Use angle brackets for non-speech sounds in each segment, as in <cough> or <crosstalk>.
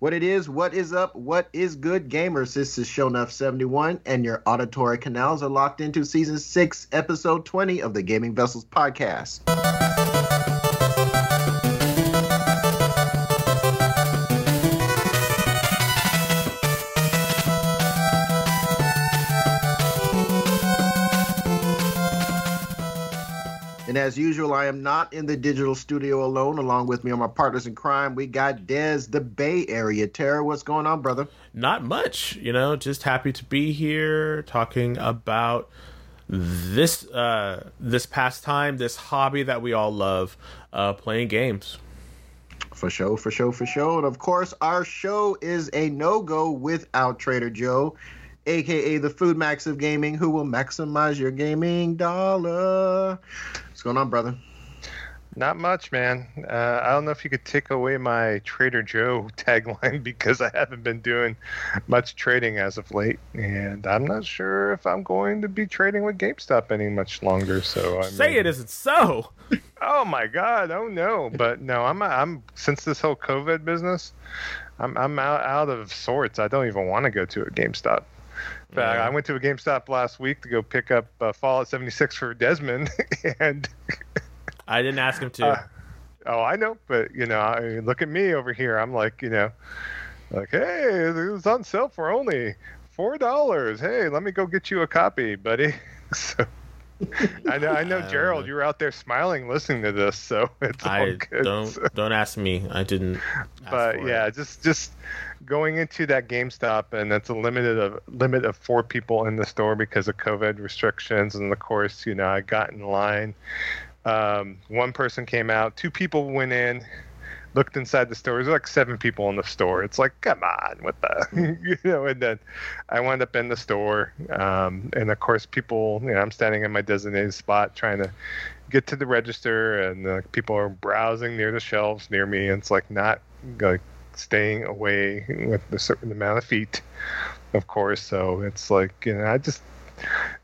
What it is, what is up, what is good, gamers? This is Shownuff71, and your auditory canals are locked into season 6, episode 20 of the Gaming Vessels podcast. As usual, I am not in the digital studio alone. Along with me are my partners in crime. We got Dez, the Bay Area Terror. What's going on, brother? Not much, you know. Just happy to be here, talking about this uh, this pastime, this hobby that we all love, uh, playing games. For sure, for sure, for sure. And of course, our show is a no go without Trader Joe, aka the Food Max of Gaming, who will maximize your gaming dollar. What's going on, brother? Not much, man. Uh, I don't know if you could take away my Trader Joe <laughs> tagline because I haven't been doing much trading as of late, and I'm not sure if I'm going to be trading with GameStop any much longer. So I say it isn't so. <laughs> Oh my God! Oh no! But no, I'm I'm since this whole COVID business, I'm I'm out out of sorts. I don't even want to go to a GameStop. <laughs> Yeah. I went to a GameStop last week to go pick up uh, Fallout 76 for Desmond, <laughs> and I didn't ask him to. Uh, oh, I know, but you know, I, look at me over here. I'm like, you know, like, hey, it was on sale for only four dollars. Hey, let me go get you a copy, buddy. <laughs> so. I know, I know, <laughs> Gerald. You were out there smiling, listening to this, so <laughs> it's all I good. Don't <laughs> don't ask me. I didn't. but yeah, it. just just going into that GameStop, and that's a limited of limit of four people in the store because of COVID restrictions, and of course, you know, I got in line. Um, one person came out, two people went in, looked inside the store. There's like seven people in the store. It's like, come on, what the, <laughs> you know? And then I wound up in the store, um, and of course, people, you know, I'm standing in my designated spot trying to get to the register, and uh, people are browsing near the shelves near me, and it's like not like staying away with a certain amount of feet, of course. So it's like, you know, I just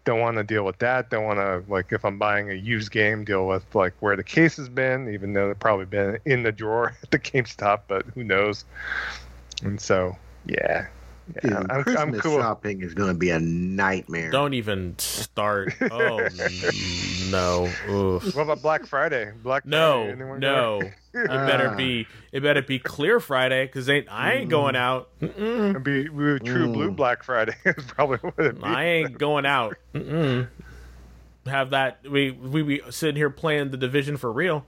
don't want to deal with that. Don't want to like if I'm buying a used game, deal with like where the case has been, even though they've probably been in the drawer <laughs> at the GameStop, but who knows? And so, yeah, Dude, I'm, Christmas I'm cool. shopping is going to be a nightmare. Don't even start. Oh <laughs> no! Oof. What about Black Friday? Black no, Friday, no. it better be. It better be clear Friday because I ain't going out. Mm-mm. It'd be true mm. blue Black Friday. <laughs> is probably what it be. I ain't going out. Mm-mm. Have that we we be sitting here playing the division for real.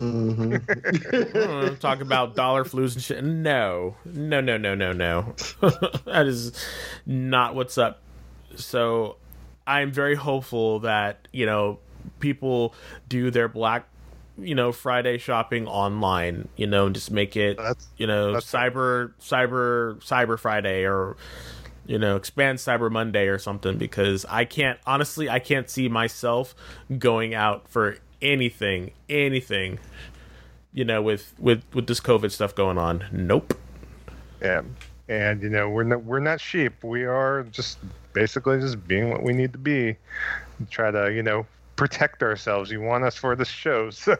Mm-hmm. <laughs> talk about dollar flus and shit. No, no, no, no, no, no. <laughs> that is not what's up. So I'm very hopeful that you know people do their black you know friday shopping online you know and just make it that's, you know cyber cyber cyber friday or you know expand cyber monday or something because i can't honestly i can't see myself going out for anything, anything, you know, with with with this COVID stuff going on. Nope. Yeah, and you know we're not we're not sheep. We are just basically just being what we need to be. Try to you know protect ourselves. You want us for the show, <laughs> so.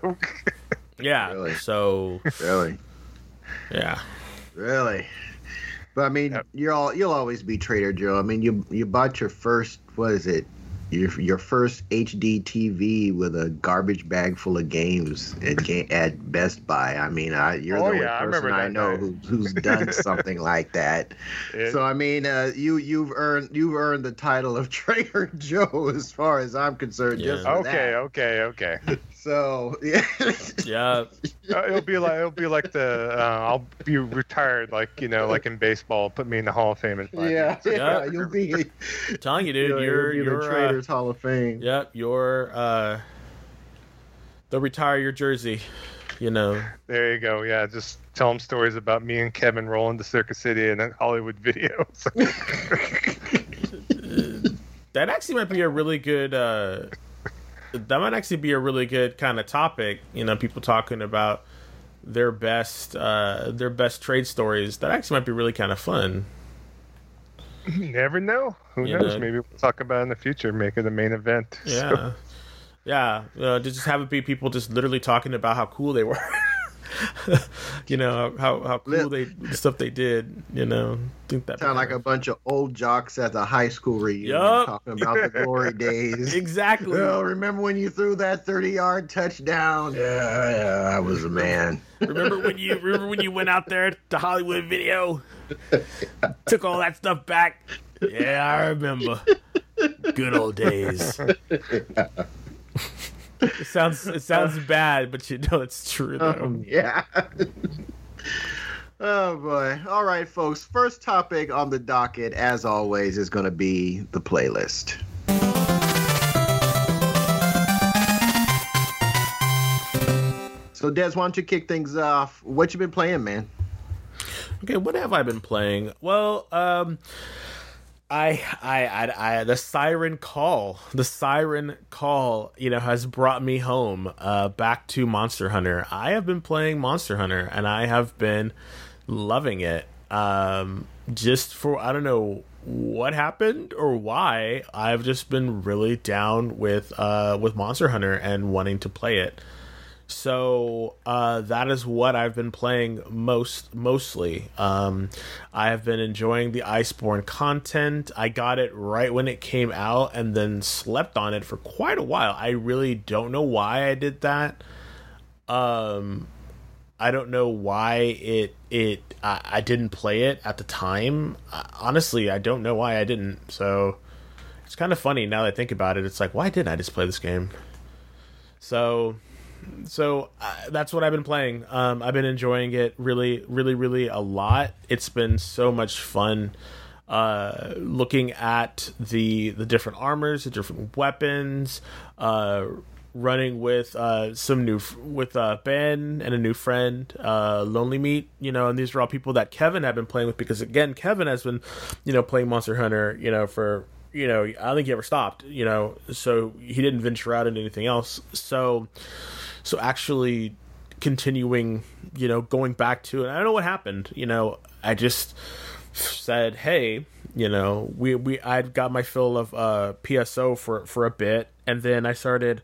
yeah. Really? So. Really. Yeah. Really. But I mean, yep. you're all you'll always be Trader Joe. I mean, you you bought your first what is it your your first HD TV with a garbage bag full of games at, at Best Buy. I mean, I, you're oh, the yeah, only person I, I know who, who's done <laughs> something like that. It, so I mean, uh, you you've earned you've earned the title of <laughs> Trader Joe as far as I'm concerned. Yeah. Just okay, that. okay, okay. <laughs> So yeah, yeah. Uh, it'll be like it'll be like the uh, I'll be retired, like you know, like in baseball. Put me in the Hall of Fame in five yeah, yeah, yeah, you'll be. I'm telling you, dude, you're you're, you're the Traders uh, Hall of Fame. Yep, you're. Uh, they'll retire your jersey. You know. There you go. Yeah, just tell them stories about me and Kevin rolling to Circuit City and Hollywood videos. <laughs> that actually might be a really good. That might actually be a really good kind of topic. You know, people talking about their best uh, their best trade stories. That actually might be really kind of fun. You never know. Who you knows? Know? Maybe we'll talk about in the future. Make it the main event. <laughs> Yeah, so. yeah. Uh, just have it be people just literally talking about how cool they were. <laughs> <laughs> you know how how cool they stuff they did. You know, think that sound like a bunch of old jocks at the high school reunion Yup. talking about the <laughs> glory days. exactly. Well, remember when you threw that thirty-yard touchdown? Yeah, yeah, I was a man. <laughs> remember when you remember when you went out there to Hollywood Video, took all that stuff back. Yeah, I remember. Good old days. It sounds it sounds bad, but you know it's true though. Um, yeah. <laughs> oh boy. All right, folks. First topic on the docket, as always, is going to be the playlist. So, Des, why don't you kick things off? What you been playing, man? Okay, what have I been playing? Well, um I, I, I, I, the siren call, the siren call, you know, has brought me home, uh, back to Monster Hunter. I have been playing Monster Hunter, and I have been loving it. Um, just for I don't know what happened or why, I've just been really down with, uh, with Monster Hunter and wanting to play it. So uh, that is what I've been playing most mostly. Um, I have been enjoying the Iceborne content. I got it right when it came out, and then slept on it for quite a while. I really don't know why I did that. Um, I don't know why it it I, I didn't play it at the time. Uh, honestly, I don't know why I didn't. So it's kind of funny now that I think about it. It's like why didn't I just play this game? So so uh, that's what I've been playing. Um, I've been enjoying it really, really, really a lot. It's been so much fun uh, looking at the the different armors, the different weapons, uh, running with uh, some new with uh, Ben and a new friend, uh, Lonely Meat. You know, and these are all people that Kevin had been playing with because again, Kevin has been, you know, playing Monster Hunter, you know, for you know, I think he ever stopped, you know, so he didn't venture out into anything else. So so actually continuing, you know, going back to it. I don't know what happened. You know, I just said, "Hey, you know, we we I'd got my fill of uh PSO for for a bit, and then I started,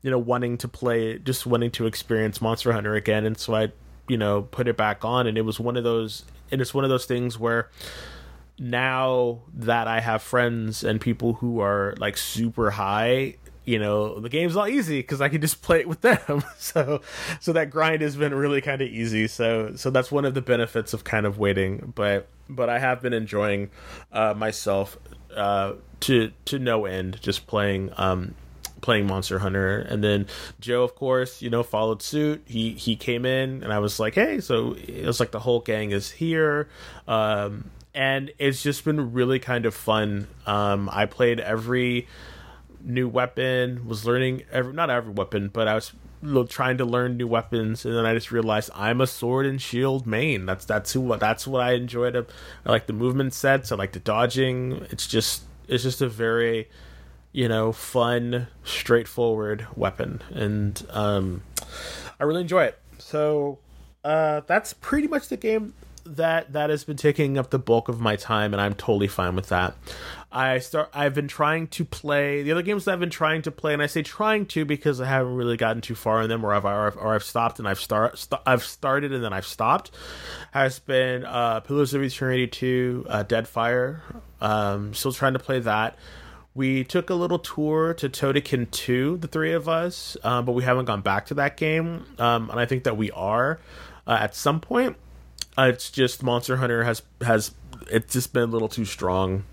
you know, wanting to play, just wanting to experience Monster Hunter again, and so I, you know, put it back on, and it was one of those, and it's one of those things where." Now that I have friends and people who are like super high you know the game's not easy because i can just play it with them. <laughs> So so that grind has been really kind of easy. So so that's one of the benefits of kind of waiting. But but i have been enjoying uh myself uh to to no end just playing um playing monster hunter. And then joe of course you know followed suit. He he came in and i was like hey so it was like the whole gang is here. Um and it's just been really kind of fun um i played every new weapon, was learning every not every weapon, but I was trying to learn new weapons, and then I just realized I'm a sword and shield main. That's that's who that's what I enjoyed. I like the movement sets. I like the dodging. It's just it's just a very you know fun, straightforward weapon, and um, I really enjoy it. So uh, that's pretty much the game that that has been taking up the bulk of my time, and I'm totally fine with that. I start. I've been trying to play the other games that I've been trying to play, and I say trying to because I haven't really gotten too far in them, or I've or I've, or I've stopped and I've start st- I've started and then I've stopped. Has been uh, Pillars of Eternity two, uh, Deadfire. Um, still trying to play that. We took a little tour to Todoken 2, the three of us, uh, but we haven't gone back to that game. Um, and I think that we are uh, at some point. Uh, it's just Monster Hunter has has it's just been a little too strong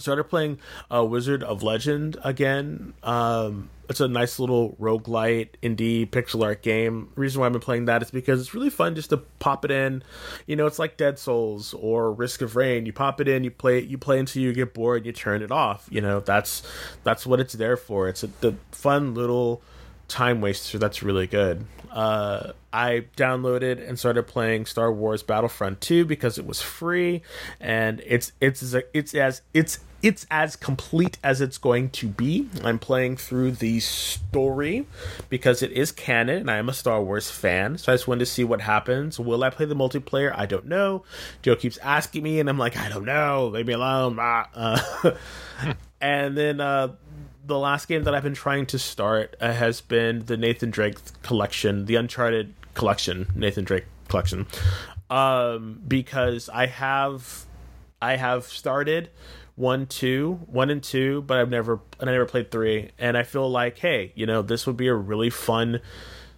started playing uh, Wizard of Legend again. Um, it's a nice little roguelite indie pixel art game. Reason why I've been playing that is because it's really fun just to pop it in. You know, it's like Dead Cells or Risk of Rain. You pop it in, you play it, you play until you get bored, you turn it off. You know, that's that's what it's there for. It's a the fun little time waster that's really good. Uh, I downloaded and started playing Star Wars Battlefront 2 because it was free, and it's it's it's as it's it's as complete as it's going to be. I'm playing through the story because it is canon and I am a Star Wars fan. So I just wanted to see what happens. Will I play the multiplayer? I don't know. Joe keeps asking me, and I'm like, I don't know. Leave me alone. <laughs> Uh, <laughs> and then uh, the last game that I've been trying to start uh, has been the Nathan Drake collection, the Uncharted collection, Nathan Drake collection, um, because I have I have started one, two, one and two, but I've never and I never played three, and I feel like hey, you know, this would be a really fun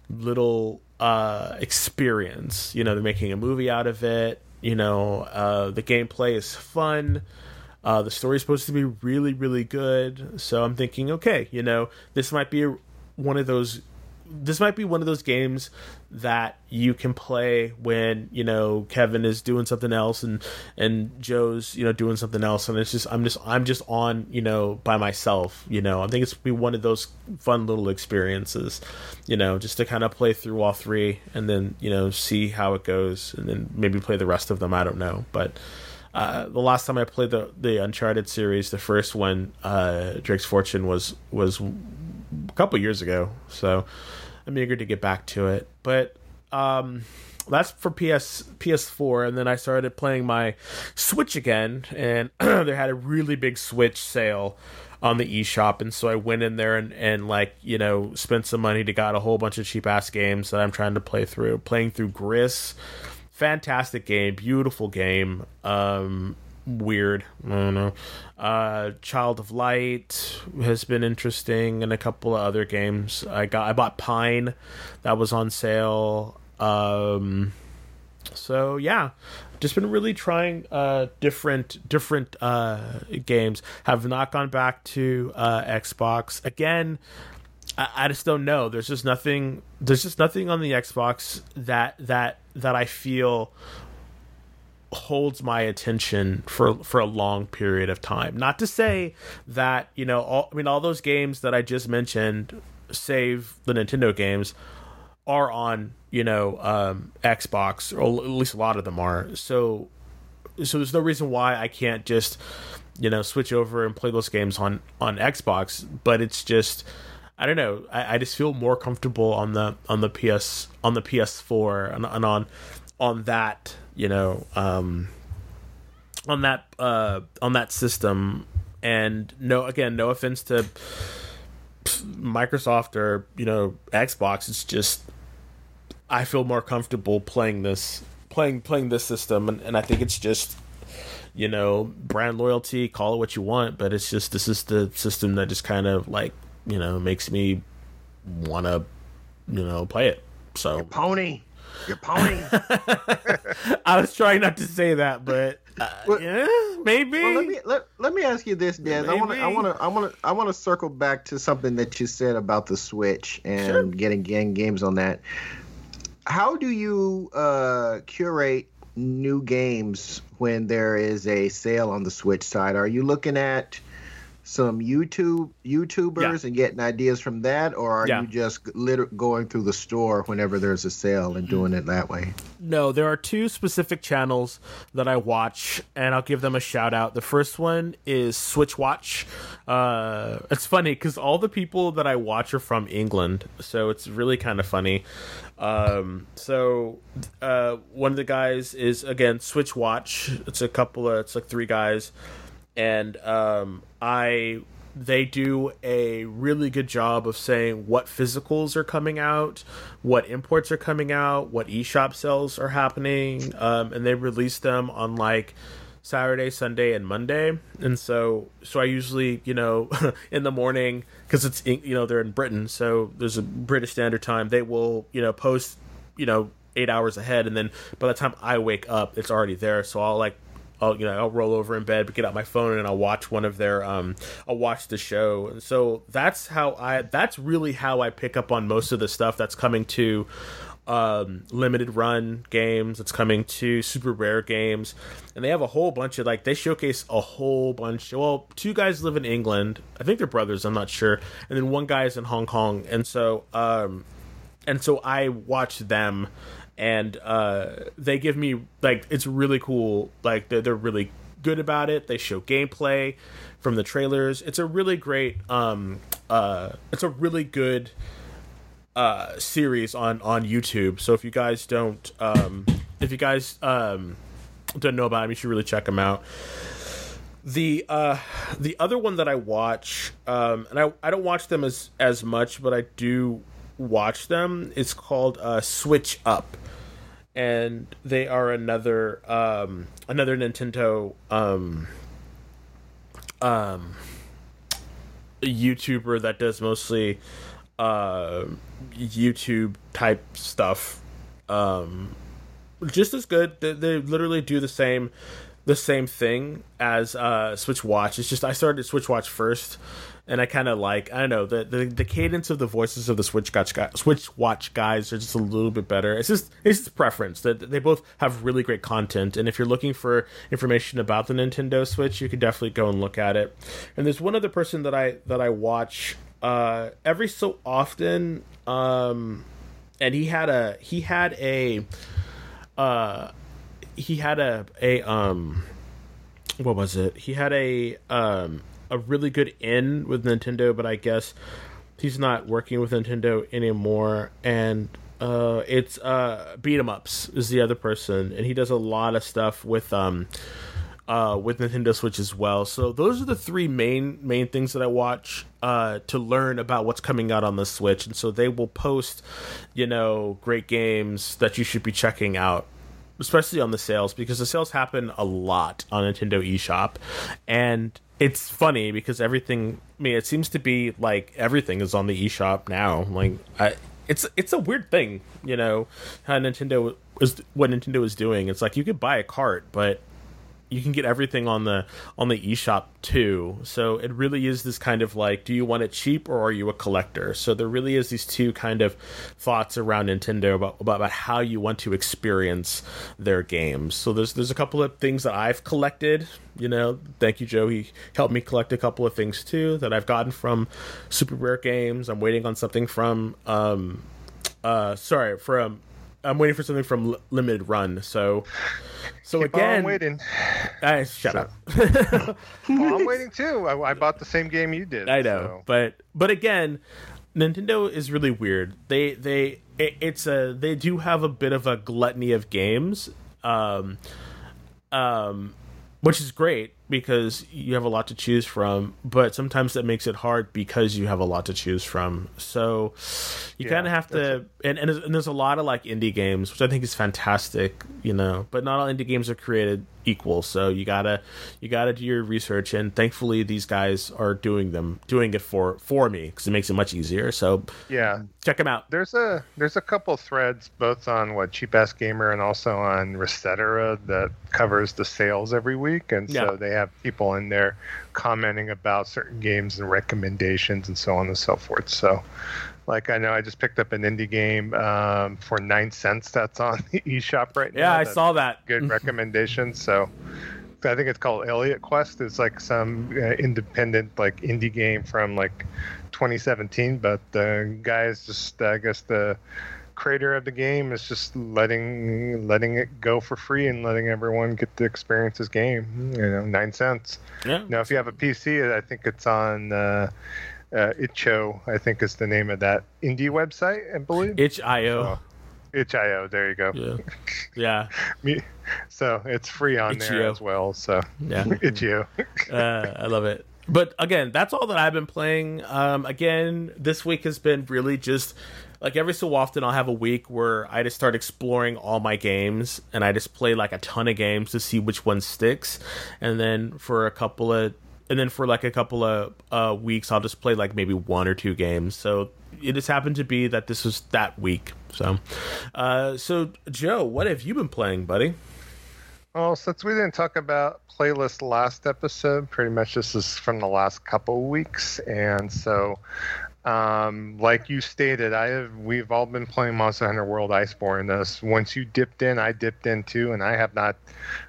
little uh, experience. You know, they're making a movie out of it. You know, uh, the gameplay is fun. Uh, the story's supposed to be really, really good. So I'm thinking, okay, you know, this might be one of those this might be one of those games that you can play when you know Kevin is doing something else and and Joe's you know doing something else. And it's just I'm just I'm just on you know by myself you know. I think it's be one of those fun little experiences you know just to kind of play through all three and then you know see how it goes and then maybe play the rest of them. I don't know. But uh, the last time I played the the Uncharted series, the first one, uh, Drake's Fortune was was a couple years ago. So I'm eager to get back to it. But um, that's for PS PS4, and then I started playing my Switch again, and <clears throat> they had a really big Switch sale on the eShop, and so I went in there and, and like you know spent some money to got a whole bunch of cheap ass games that I'm trying to play through. Playing through Gris, fantastic game, beautiful game. Um, weird. I don't know. Uh, Child of Light has been interesting, and a couple of other games. I got I bought Pine, that was on sale. Um, so yeah, just been really trying uh, different different uh, games. Have not gone back to uh, Xbox again. I, I just don't know. There's just nothing. There's just nothing on the Xbox that that that I feel holds my attention for for a long period of time. Not to say that you know, all, I mean, all those games that I just mentioned, save the Nintendo games, are on you know um, Xbox, or at least a lot of them are. So, so there's no reason why I can't just you know switch over and play those games on on Xbox. But it's just. I don't know. I, I just feel more comfortable on the on the PS on the PS4 and, and on on that you know, um, on that uh, on that system. And no, again, no offense to Microsoft or you know Xbox. It's just I feel more comfortable playing this playing playing this system, and, and I think it's just you know brand loyalty. Call it what you want, but it's just this is the system that just kind of like you know makes me want to you know play it. So Your pony. Your pony. <laughs> I was trying not to say that, but uh, well, yeah, maybe. Well, let me let, let me ask you this, Dan. I want to I want to I want to I want to circle back to something that you said about the Switch and sure. getting getting games on that. How do you uh, curate new games when there is a sale on the Switch side? Are you looking at some YouTube YouTubers yeah. and getting ideas from that, or are yeah. you just lit- going through the store whenever there's a sale and doing it that way? No, there are two specific channels that I watch, and I'll give them a shout out. The first one is Switch Watch. Uh, it's funny because all the people that I watch are from England, so it's really kind of funny. Um, so uh, one of the guys is again Switch Watch. It's a couple of it's like three guys and um, I they do a really good job of saying what physicals are coming out, what imports are coming out, what eShop sales are happening, um, and they release them on like Saturday, Sunday, and Monday. And so, so I usually, you know, <laughs> in the morning because it's you know they're in Britain, so there's a British Standard Time. They will, you know, post, you know, eight hours ahead, and then by the time I wake up, it's already there. So I'll like I'll you know I'll roll over in bed, but get out my phone, and I'll watch one of their um I'll watch the show. And so that's how I that's really how I pick up on most of the stuff that's coming to um, limited run games. It's coming to super rare games, and they have a whole bunch of like they showcase a whole bunch. Well, two guys live in England. I think they're brothers. I'm not sure, and then one guy is in Hong Kong. And so, um, and so I watch them and uh, they give me like it's really cool. Like they're, they're really good about it. They show gameplay from the trailers. It's a really great. Um, uh, it's a really good uh, series on on YouTube. So if you guys don't, um, if you guys um, don't know about them, you should really check them out. The uh, the other one that I watch, um, and I I don't watch them as as much, but I do watch them. It's called uh, Switch Up, and they are another um, another Nintendo um, um, YouTuber that does mostly uh, YouTube type stuff. Um, just as good. They, they literally do the same the same thing as uh, Switch Watch. It's just I started Switch Watch first, and I kind of like I don't know the, the the cadence of the voices of the Switch Watch guys, Switch Watch guys are just a little bit better. It's just it's just preference that they both have really great content, and if you're looking for information about the Nintendo Switch, you could definitely go and look at it. And there's one other person that I that I watch uh, every so often, um, and he had a he had a uh he had a a um what was it? He had a um a really good in with Nintendo, but I guess he's not working with Nintendo anymore and uh it's uh beat 'em ups is the other person and he does a lot of stuff with um uh, with Nintendo Switch as well. So those are the three main main things that I watch uh, to learn about what's coming out on the Switch, and so they will post, you know, great games that you should be checking out. Especially on the sales, because the sales happen a lot on Nintendo eShop, and it's funny because everything. I mean, it seems to be like everything is on the eShop now. Like, I, it's it's a weird thing, you know, how Nintendo is what Nintendo is doing. It's like you could buy a cart, but you can get everything on the on the eShop too. So it really is this kind of like, do you want it cheap or are you a collector? So there really is these two kind of thoughts around Nintendo about about, about how you want to experience their games. So there's there's a couple of things that I've collected. You know, thank you, Joe. He helped me collect a couple of things too that I've gotten from Super Rare Games. I'm waiting on something from um uh sorry from I'm waiting for something from L- Limited Run. So, so Keep again, on waiting. I, shut So- up. <laughs> Well, I'm waiting too. I, I bought the same game you did. I know, so- but but again, Nintendo is really weird. They they it, it's a they do have a bit of a gluttony of games, um, um, which is great because you have a lot to choose from. But sometimes that makes it hard because you have a lot to choose from. So you Yeah, kind of have to, and and there's, and there's a lot of like indie games, which I think is fantastic. You know, but not all indie games are created equal. So you gotta you gotta do your research, and thankfully these guys are doing them doing it for for me because it makes it much easier. So yeah, check them out. there's a there's a couple threads both on what cheap ass gamer and also on Resetera that covers the sales every week, and so they have people in there commenting about certain games and recommendations and so on and so forth. So. Like I know, I just picked up an indie game um, for nine cents. That's on the <laughs> eShop right now. Yeah, I That's- saw that. good <laughs> recommendation. So I think it's called Elliot Quest. It's like some uh, independent like indie game from like 2017, but the guy is just I guess the creator of the game is just letting letting it go for free and letting everyone get to experience his game. You know, nine cents. Yeah. Now, if you have a PC, I think it's on. Uh, uh, Itch.io, I think is the name of that indie website, I believe. Itch.io. Oh, Itch.io, there you go. Yeah. <laughs> Yeah. Me, so it's free on there as well. So Yeah. <laughs> Itch.io. uh, I love it. But again, that's all that I've been playing. Um, again, this week has been really just like every so often I'll have a week where I just start exploring all my games and I just play like a ton of games to see which one sticks. And then for a couple of and then for like a couple of uh, weeks I'll just play like maybe one or two games. So it just happened to be that this was that week. So uh, so Joe, what have you been playing, buddy? Well, since we didn't talk about playlist last episode, pretty much this is from the last couple weeks, and so, um, like you stated, I have we've all been playing Monster Hunter World Iceborne. This once you dipped in, I dipped in too, and I have not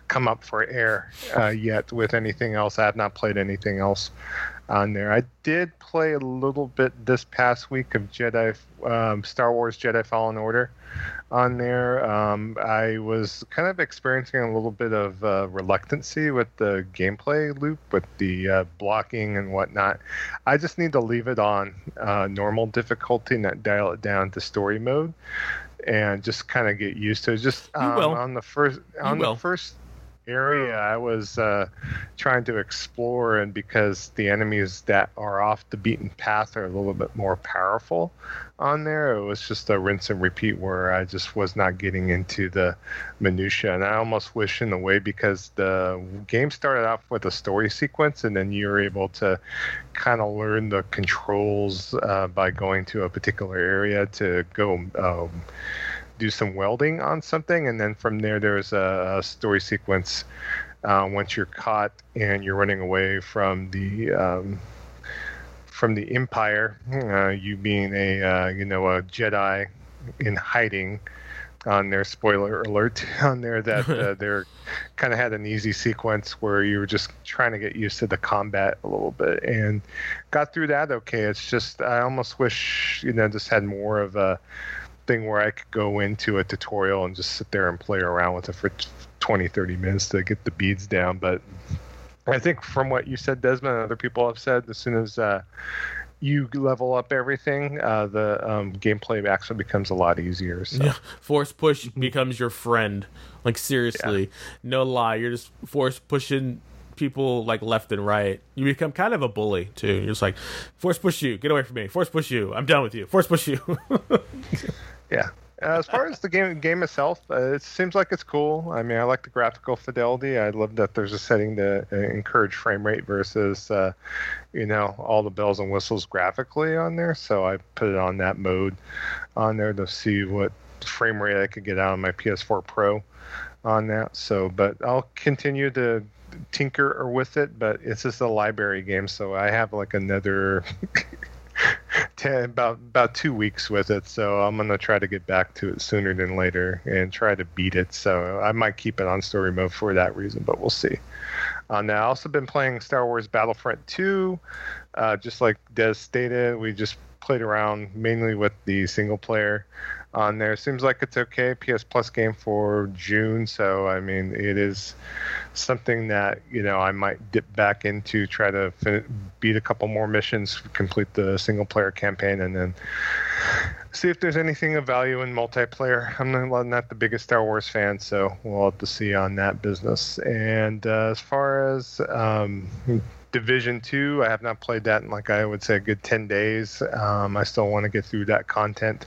come up for air uh, yet with anything else. I have not played anything else on there. I did play a little bit this past week of Jedi um, Star Wars Jedi Fallen Order on there. Um, I was kind of experiencing a little bit of uh, reluctancy with the gameplay loop, with the uh, blocking and whatnot. I just need to leave it on uh, normal difficulty, not dial it down to story mode, and just kind of get used to it. Just um, on the first on the first area I was uh, trying to explore, and because the enemies that are off the beaten path are a little bit more powerful on there, it was just a rinse and repeat where I just was not getting into the minutia. And I almost wish, in a way, because the game started off with a story sequence, and then you're able to kind of learn the controls uh, by going to a particular area to go. Um, do some welding on something, and then from there, there's a, a story sequence uh, once you're caught and you're running away from the um, from the Empire. Uh, you being a uh, you know a Jedi in hiding on their spoiler alert <laughs> on there that uh, <laughs> they're kind of had an easy sequence where you were just trying to get used to the combat a little bit and got through that okay it's just i almost wish you know just had more of a thing where I could go into a tutorial and just sit there and play around with it for 20, 30 minutes to get the beads down. But I think from what you said, Desmond, and other people have said, as soon as uh, you level up everything, uh, the um, gameplay actually becomes a lot easier. So. Yeah, force push becomes your friend. Like seriously, yeah. no lie, you're just force pushing people like left and right. You become kind of a bully too. You're just like, force push you, get away from me. Force push you, I'm done with you. Force push you. <laughs> Yeah. Uh, as far as the game game itself, uh, it seems like it's cool. I mean, I like the graphical fidelity. I love that there's a setting to uh, encourage frame rate versus, uh, you know, all the bells and whistles graphically on there. So I put it on that mode on there to see what frame rate I could get out of my PS4 Pro on that. So, but I'll continue to tinker with it. But it's just a library game, so I have like another. <laughs> <laughs> ten, about about two weeks with it, so I'm gonna try to get back to it sooner than later and try to beat it. So I might keep it on story mode for that reason, but we'll see. Uh, now, I've also been playing Star Wars Battlefront 2. Uh, just like Des stated, we just played around mainly with the single player on there. Seems like it's okay. PS Plus game for June, so I mean it is something that you know I might dip back into, try to fin- beat a couple more missions, complete the single player campaign, and then see if there's anything of value in multiplayer. I'm not, the biggest Star Wars fan, so we'll have to see on that business. And uh, as far as um, Division Two, I have not played that in like I would say a good ten days. Um, I still want to get through that content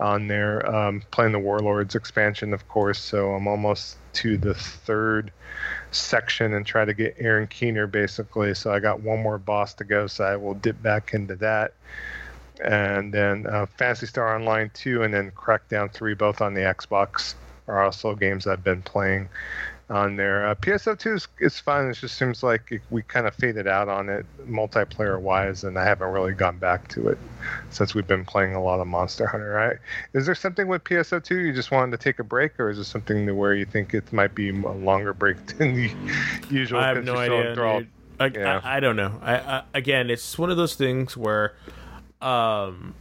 on there. Um, playing the Warlords expansion, of course, so I'm almost to the third section and try to get Aaron Keener basically. So I got one more boss to go, so I will dip back into that. And then uh, Phantasy Star Online 2 and then Crackdown 3, both on the Xbox, are also games I've been playing on there. Uh, PSO2 is, is fun. It just seems like we kind of faded out on it multiplayer wise, and I haven't really gone back to it since we've been playing a lot of Monster Hunter. Right? Is there something with PSO2 you just wanted to take a break, or is it something to where you think it might be a longer break <laughs> than the usual? I have no idea. I, yeah. I, I, don't know. I, I, again, it's one of those things where, um,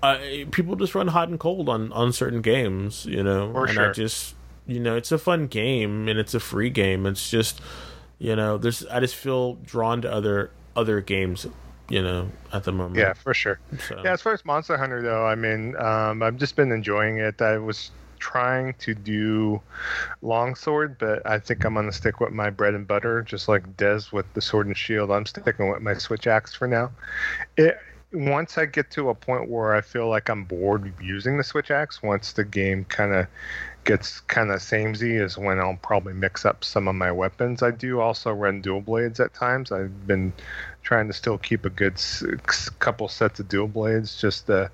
uh, people just run hot and cold on on certain games, you know, For and sure. I just you know, it's a fun game and it's a free game. It's just, you know, there's I just feel drawn to other other games, you know, at the moment. Yeah, for sure. So. Yeah, as far as Monster Hunter though, I mean, um, I've just been enjoying it. I was trying to do longsword, but I think I'm gonna stick with my bread and butter, just like Des with the sword and shield. I'm sticking with my switch axe for now. It once I get to a point where I feel like I'm bored using the switch axe, once the game kind of gets kind of samey is when I'll probably mix up some of my weapons. I do also run dual blades at times. I've been trying to still keep a good couple sets of dual blades just to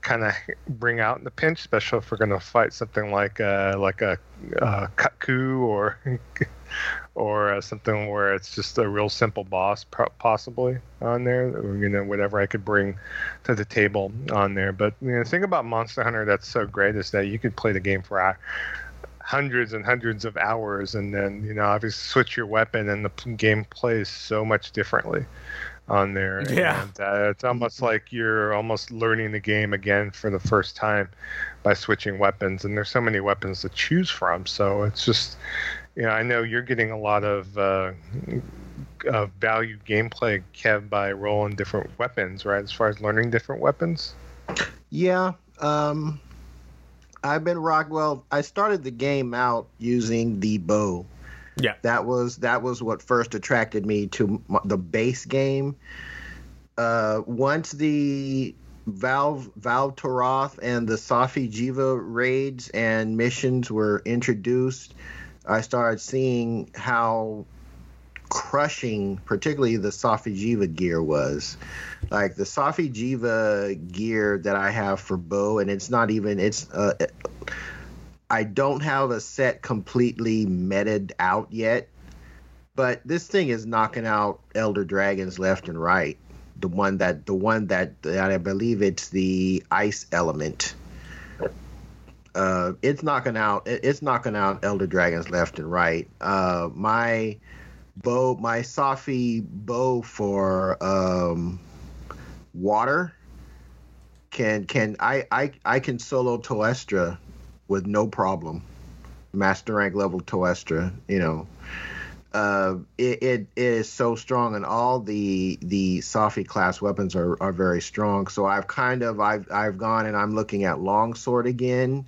kind of bring out in the pinch, especially if we're going to fight something like uh, like a, a Kut-Ku or <laughs> or uh, something where it's just a real simple boss, possibly on there. You know, whatever I could bring to the table on there. But you know, the thing about Monster Hunter that's so great is that you could play the game for hundreds and hundreds of hours, and then you know, obviously switch your weapon, and the game plays so much differently on there. Yeah, and, uh, it's almost like you're almost learning the game again for the first time by switching weapons. And there's so many weapons to choose from, so it's just yeah, I know you're getting a lot of uh, uh, value gameplay, Kev, by rolling different weapons, right? As far as learning different weapons. Yeah, um, I've been rock. Well, I started the game out using the bow. Yeah, that was that was what first attracted me to the base game. Uh, once the Kulve Kulve Taroth and the Safi'jiiva raids and missions were introduced, I started seeing how crushing, particularly the Safi'jiiva gear was. Like the Safi'jiiva gear that I have for bow, and it's not even it's. Uh, I don't have a set completely meted out yet, but this thing is knocking out Elder Dragons left and right. The one that the one that, that I believe it's the ice element. Uh, it's knocking out it's knocking out Elder Dragons left and right. Uh, my bow, my Safi bow for um, water can can I I I can solo Teostra with no problem. Master rank level Teostra, you know. Uh, it, it is so strong, and all the the Safi class weapons are, are very strong. So I've kind of I've I've gone and I'm looking at longsword again.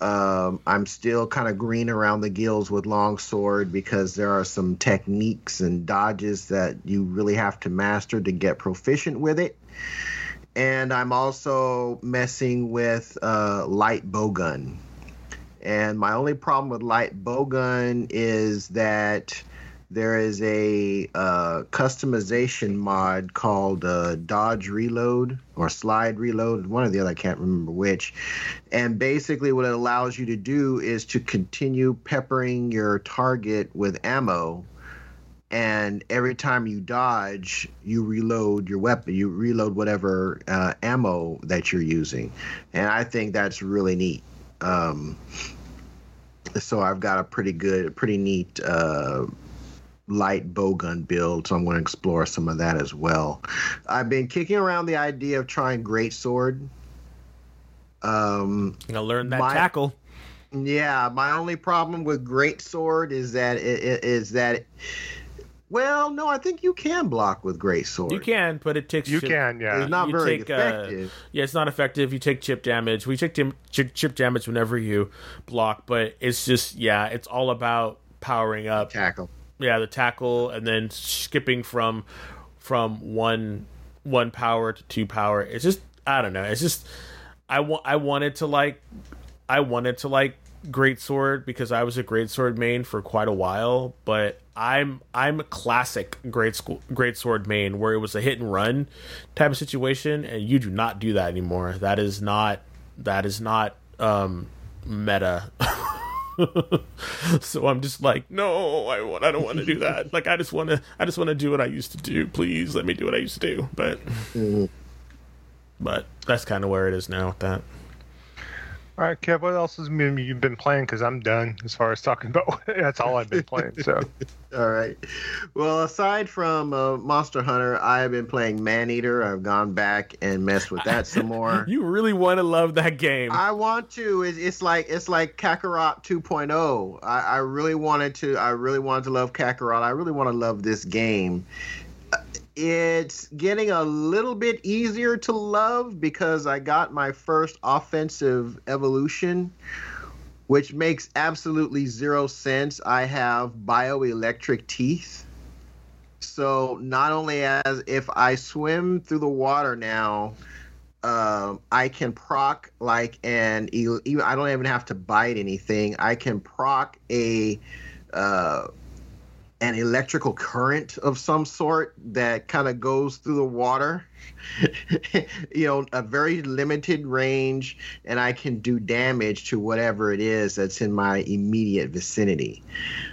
Um, I'm still kind of green around the gills with longsword because there are some techniques and dodges that you really have to master to get proficient with it. And I'm also messing with uh, light bowgun. And my only problem with light bowgun is that there is a uh, customization mod called uh, Dodge Reload or Slide Reload, one or the other, I can't remember which. And basically, what it allows you to do is to continue peppering your target with ammo. And every time you dodge, you reload your weapon, you reload whatever uh, ammo that you're using. And I think that's really neat. Um, so I've got a pretty good, pretty neat uh, light bowgun build, so I'm going to explore some of that as well. I've been kicking around the idea of trying great sword. Um, you to learn that my, tackle. Yeah, my only problem with great sword is that it, it is that. It, well, no, I think you can block with great sword. You can, but it takes. You chip, can, yeah. It's not very take, uh, effective. Uh, yeah, it's not effective. You take chip damage. We take chip, chip damage whenever you block, but it's just yeah, it's all about powering up tackle yeah, the tackle, and then skipping from from one one power to two power. It's just I don't know. It's just I want I wanted to like I wanted to like great sword because I was a great sword main for quite a while, but I'm I'm a classic great school great sword main where it was a hit and run type of situation, and you do not do that anymore. That is not that is not um meta <laughs> so I'm just like, no, I want, I don't want to do that. Like, I just want to, I just want to do what I used to do. Please let me do what I used to do. But, mm. but that's kind of where it is now with that. All right, Kev. What else has been you've been playing? Because I'm done as far as talking about. <laughs> that's all I've been playing. So, <laughs> all right. Well, aside from uh, Monster Hunter, I've been playing Maneater. I've gone back and messed with that some more. <laughs> you really want to love that game? I want to. It's, it's like it's like Kakarot 2.0. I, I really wanted to. I really wanted to love Kakarot. I really want to love this game it's getting a little bit easier to love because I got my first offensive evolution, which makes absolutely zero sense. I have bioelectric teeth. So not only as if I swim through the water now, um, I can proc like an I don't even have to bite anything. I can proc a uh, an electrical current of some sort that kind of goes through the water. <laughs> you know, a very limited range, and I can do damage to whatever it is that's in my immediate vicinity.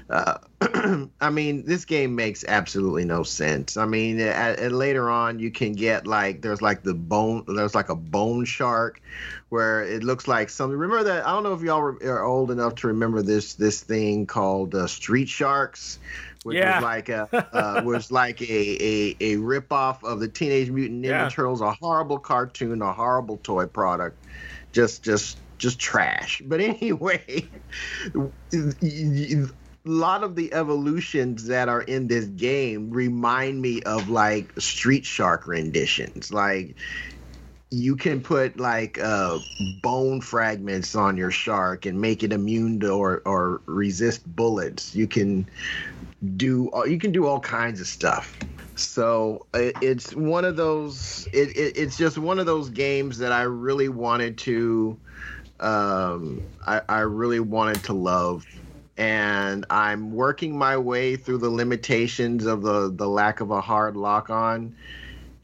Uh, <clears throat> I mean, this game makes absolutely no sense. I mean, at, at later on, you can get like there's like the bone, there's like a bone shark, where it looks like something. Remember that? I don't know if y'all are old enough to remember this this thing called uh, Street Sharks which yeah. was like a <laughs> uh, was like a a a ripoff of the Teenage Mutant Ninja yeah. Turtles, a horrible cartoon, a horrible toy product, just just just trash. <laughs> But anyway, a lot of the evolutions that are in this game remind me of like Street Shark renditions, like you can put like uh, bone fragments on your shark and make it immune to or, or resist bullets. You can do you can do all kinds of stuff. So it, it's one of those. It, it, it's just one of those games that I really wanted to. Um, I, I really wanted to love, and I'm working my way through the limitations of the the lack of a hard lock on,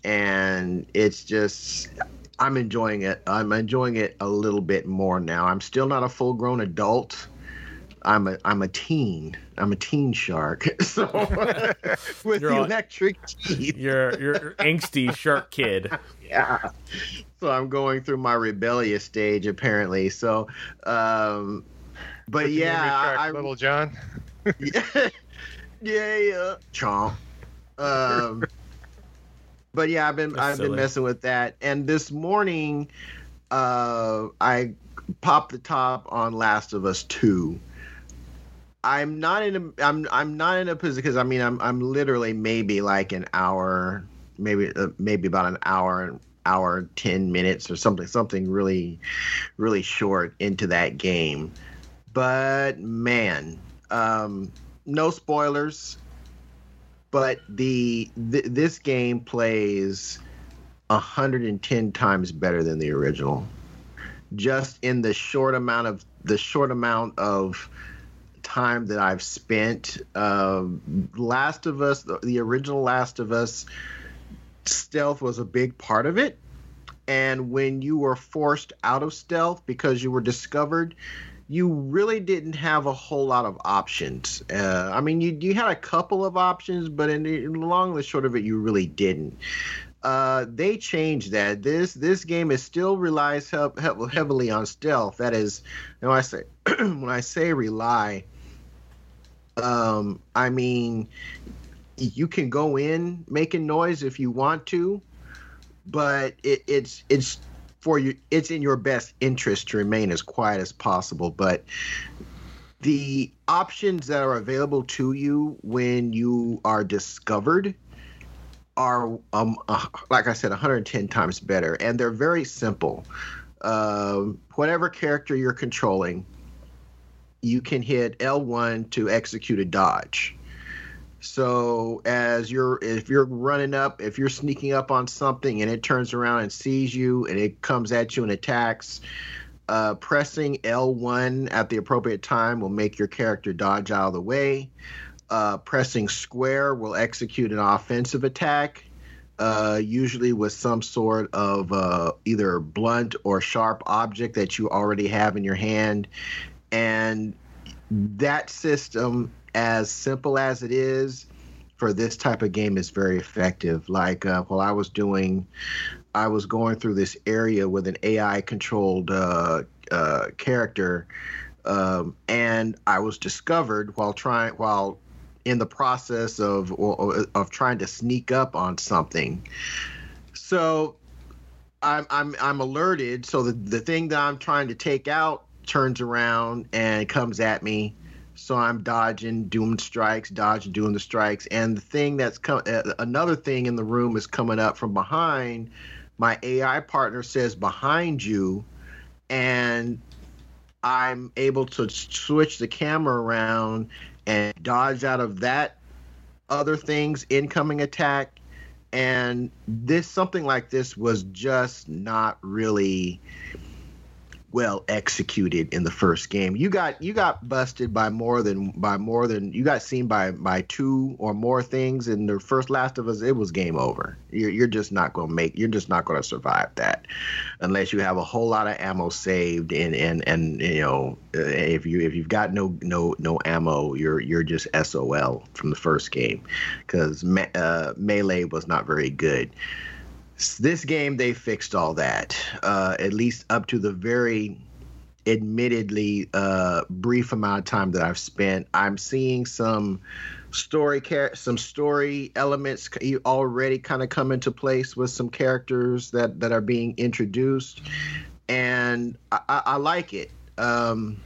and it's just I'm enjoying it. I'm enjoying it a little bit more now. I'm still not a full grown adult. I'm a I'm a teen. I'm a teen shark. <laughs> So <laughs> with you're the all, electric teeth. You're you're angsty shark kid. <laughs> Yeah. So I'm going through my rebellious stage apparently. So um but yeah, I, little John. yeah, yeah, yeah. Chomp. Um but yeah, I've been That's I've silly. been messing with that. And this morning, uh, I popped the top on Last of Us Two. I'm not in a I'm I'm not in a position because I mean I'm I'm literally maybe like an hour, maybe uh, maybe about an hour hour 10 minutes or something something really really short into that game. But man um no spoilers but the th- this game plays 110 times better than the original. Just in the short amount of the short amount of time that I've spent uh, Last of Us the, the original Last of Us stealth was a big part of it and when you were forced out of stealth because you were discovered you really didn't have a whole lot of options. Uh, I mean, you you had a couple of options, but in the, long and the short of it, you really didn't. Uh, they changed that. This this game is still relies he- he- heavily on stealth. That is, you know, I say <clears throat> when I say rely, um, I mean you can go in making noise if you want to, but it, it's it's for you it's in your best interest to remain as quiet as possible. But the options that are available to you when you are discovered are um, uh, like i said 110 times better. And they're very simple. Uh, whatever character you're controlling you can hit l1 to execute a dodge so as you're if you're running up, if you're sneaking up on something and it turns around and sees you and it comes at you and attacks, uh, pressing L1 at the appropriate time will make your character dodge out of the way. Uh, pressing square will execute an offensive attack, uh, usually with some sort of uh, either blunt or sharp object that you already have in your hand. And that system as simple as it is for this type of game is very effective. Like uh, while I was doing, I was going through this area with an AI controlled uh, uh, character, um, and I was discovered while trying while in the process of of trying to sneak up on something. So I'm I'm I'm alerted. So the the thing that I'm trying to take out turns around and comes at me so I'm dodging, doing strikes, dodging, doing the strikes. And the thing that's come, uh, another thing in the room is coming up from behind. My AI partner says behind you, and I'm able to switch the camera around and dodge out of that other thing's incoming attack. And this something like this was just not really well executed in the first game. You got you got busted by more than by more than you got seen by by two or more things in the first Last of Us. It was game over. You're you're just not going to make. You're just not to survive that unless you have a whole lot of ammo saved and and and you know uh, if you if you've got no no no ammo, you're you're just SOL from the first game because me, uh, melee was not very good this game they fixed all that uh, at least up to the very admittedly uh, brief amount of time that i've spent. I'm seeing some story char- some story elements already kind of come into place with some characters that that are being introduced. And i, I, I like it. Um,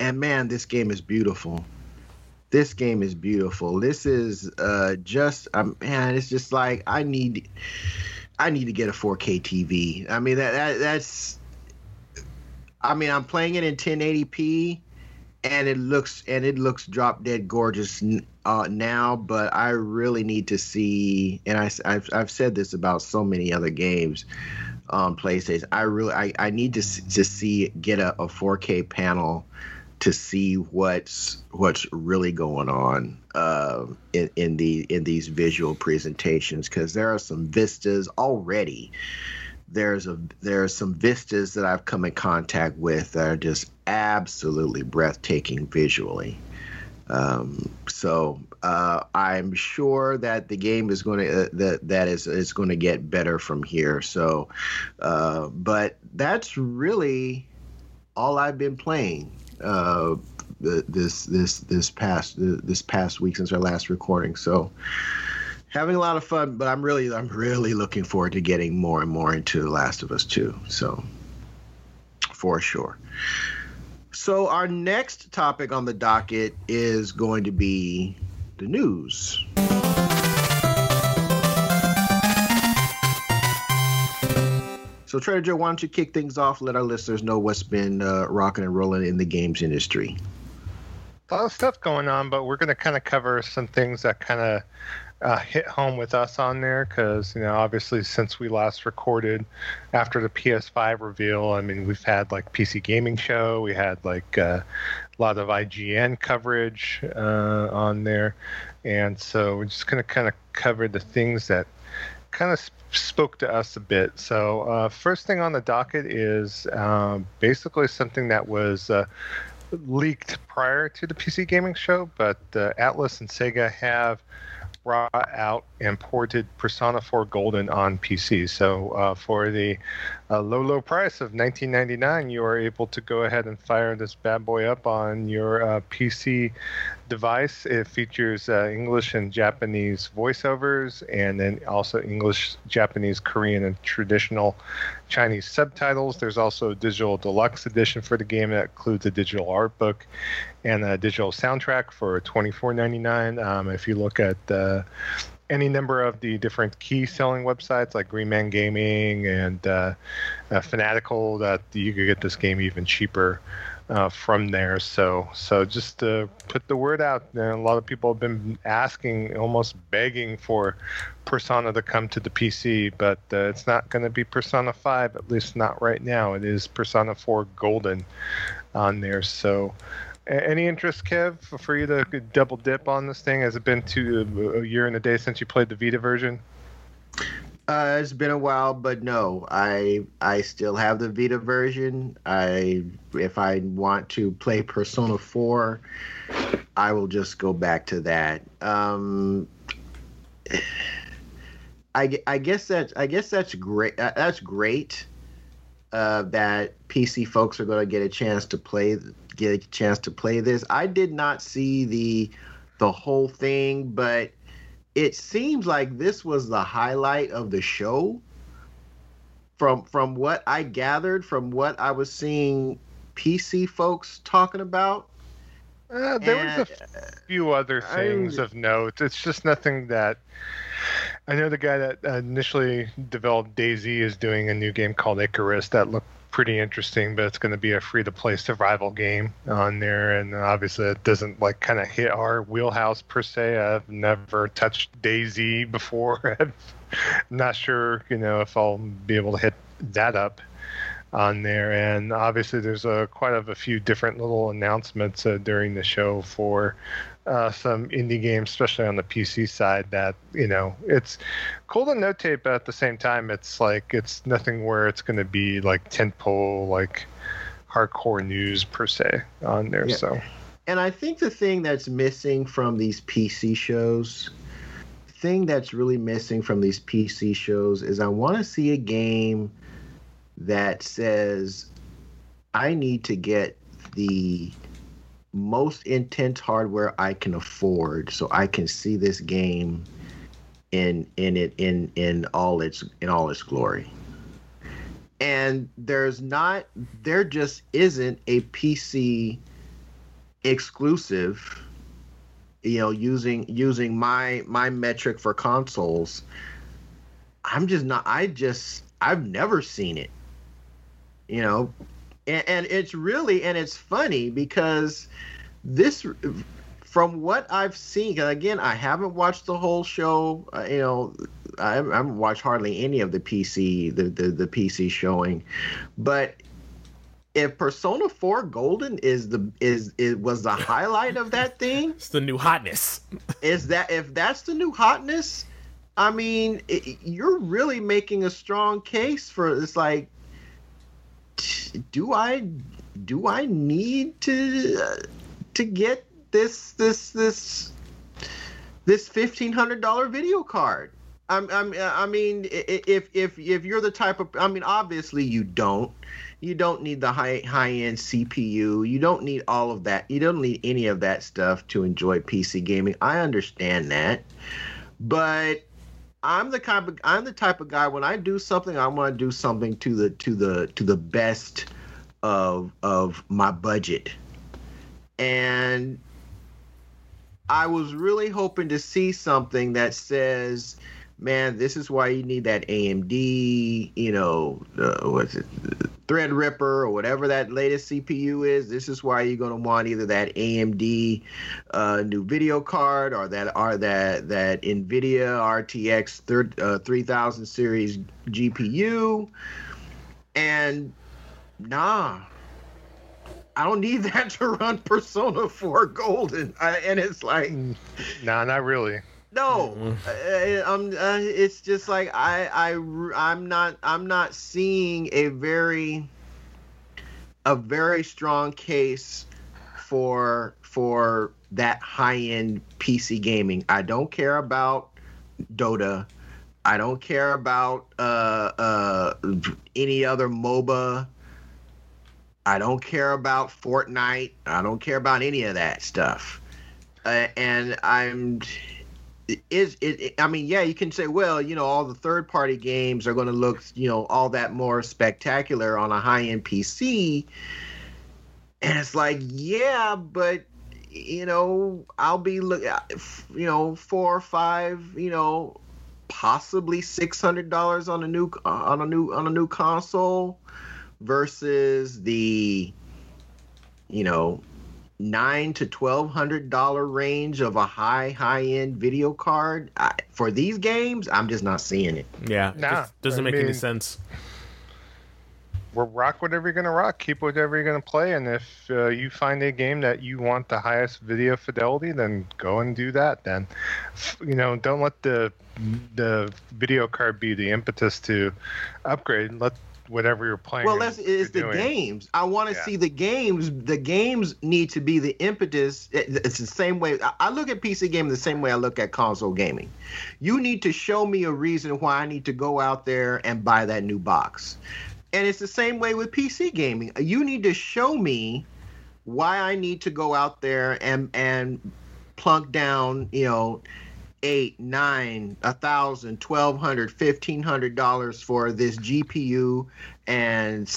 and man this game is beautiful this game is beautiful. This is uh, just um, man, it's just like I need I need to get a 4K TV. I mean that, that that's I mean I'm playing it in 1080p and it looks and it looks drop dead gorgeous uh, now but I really need to see and I I've, I've said this about so many other games on PlayStation. I really I, I need to to see get a, a 4K panel to see what's what's really going on uh, in in the in these visual presentations because there are some vistas already. There's a there are some vistas that I've come in contact with that are just absolutely breathtaking visually. Um, so uh, I'm sure that the game is going to uh, that that is is going to get better from here. So, uh, but that's really all I've been playing uh, this this this past this past week since our last recording. So having a lot of fun, but I'm really I'm really looking forward to getting more and more into The Last of Us too. So for sure. So our next topic on the docket is going to be the news. So, Trader Joe, why don't you kick things off? Let our listeners know what's been uh, rocking and rolling in the games industry. A lot of stuff going on, but we're going to kind of cover some things that kind of uh, hit home with us on there because, you know, obviously since we last recorded after the PS5 reveal, I mean, we've had like PC Gaming Show, we had like uh, a lot of IGN coverage uh, on there. And so we're just going to kind of cover the things that kind of spoke to us a bit. So, uh, first thing on the docket is um, basically something that was uh, leaked prior to the PC Gaming Show, but uh, Atlus and Sega have brought out and ported Persona 4 Golden on PC. So uh, for the uh, low, low price of 19.99, you are able to go ahead and fire this bad boy up on your uh, PC device. It features uh, English and Japanese voiceovers, and then also English, Japanese, Korean, and traditional Chinese subtitles. There's also a digital deluxe edition for the game that includes a digital art book and a digital soundtrack for $24.99. Um, if you look at uh, any number of the different key selling websites like Green Man Gaming and uh, uh, Fanatical, that you could get this game even cheaper uh, from there. So, so just to put the word out, and a lot of people have been asking, almost begging for Persona to come to the PC, but uh, it's not going to be Persona 5, at least not right now. It is Persona 4 Golden on there. So, any interest, Kev, for you to double dip on this thing? Has it been to a year and a day since you played the Vita version? Uh, it's been a while, but no, I I still have the Vita version. I if I want to play Persona Four, I will just go back to that. Um, <sighs> I, I guess that I guess that's great. Uh, that's great. Uh, that PC folks are going to get a chance to play get a chance to play this. I did not see the the whole thing, but it seems like this was the highlight of the show. From from what I gathered, from what I was seeing PC folks talking about. Uh, there and, was a few other things I, of note. It's just nothing that I know the guy that initially developed DayZ is doing a new game called Icarus that looked pretty interesting, but it's going to be a free to play survival game on there, and obviously it doesn't like kind of hit our wheelhouse per se. I've never touched DayZ before. <laughs> I'm not sure, you know, if I'll be able to hit that up on there. And obviously, there's a quite a, a few different little announcements uh, during the show for uh, some indie games, especially on the PC side, that you know it's cool to notate, but at the same time, it's like it's nothing where it's going to be like tentpole, like hardcore news per se on there. Yeah. So, and I think the thing that's missing from these PC shows, thing that's really missing from these PC shows is I want to see a game that says I need to get the most intense hardware I can afford so I can see this game in in it in in all its in all its glory. And there's not there just isn't a PC exclusive you know using using my my metric for consoles I'm just not. I just I've never seen it. You know, and, and it's really and it's funny because this from what I've seen, again, I haven't watched the whole show. Uh, you know, I haven't watched hardly any of the PC the, the the PC showing, but if Persona 4 Golden is the is it was the <laughs> highlight of that thing, it's the new hotness. <laughs> is that if that's the new hotness? I mean, it, you're really making a strong case for it's like do I do I need to uh, to get this this this this fifteen hundred dollar video card? I'm, I'm, I mean, if if if you're the type of, I mean, obviously you don't. You don't need the high high end CPU. You don't need all of that. You don't need any of that stuff to enjoy PC gaming. I understand that, but I'm the kind of I'm the type of guy when I do something, I want to do something to the to the to the best of of my budget. And I was really hoping to see something that says, man, this is why you need that AMD, you know, uh, what's it, Threadripper or whatever that latest CPU is. This is why you're to want either that AMD uh, new video card or that or that that NVIDIA RTX thir- uh, 3000 series GPU. And nah, I don't need <laughs> that to run Persona 4 Golden. I, and it's like, nah, not really. No, mm-hmm. I'm. Uh, it's just like I, I, I'm not. I'm not seeing a very, a very strong case for for that high end PC gaming. I don't care about Dota. I don't care about uh, uh, any other MOBA. I don't care about Fortnite. I don't care about any of that stuff. Uh, and I'm is it i mean yeah you can say well you know all the third party games are going to look you know all that more spectacular on a high end pc and it's like yeah but you know i'll be look uh, you know four or five you know possibly six hundred dollars on a new uh, on a new on a new console versus the you know nine to twelve hundred dollar range of a high high end video card I, for these games, I'm just not seeing it. Yeah, nah, doesn't I make mean, any sense. We'll rock whatever you're gonna rock, keep whatever you're gonna play, and if uh, you find a game that you want the highest video fidelity, then go and do that. Then, you know, don't let the the video card be the impetus to upgrade. Let whatever you're playing. Well, that's it's the doing. games. I want to yeah. see the games. The games need to be the impetus. Eh, it's the same way I look at PC gaming the same way I look at console gaming. You need to show me a reason why I need to go out there and buy that new box. And it's the same way with PC gaming. You need to show me why I need to go out there and and plunk down, you know, eight, nine, a thousand, twelve hundred, fifteen hundred dollars for this GPU and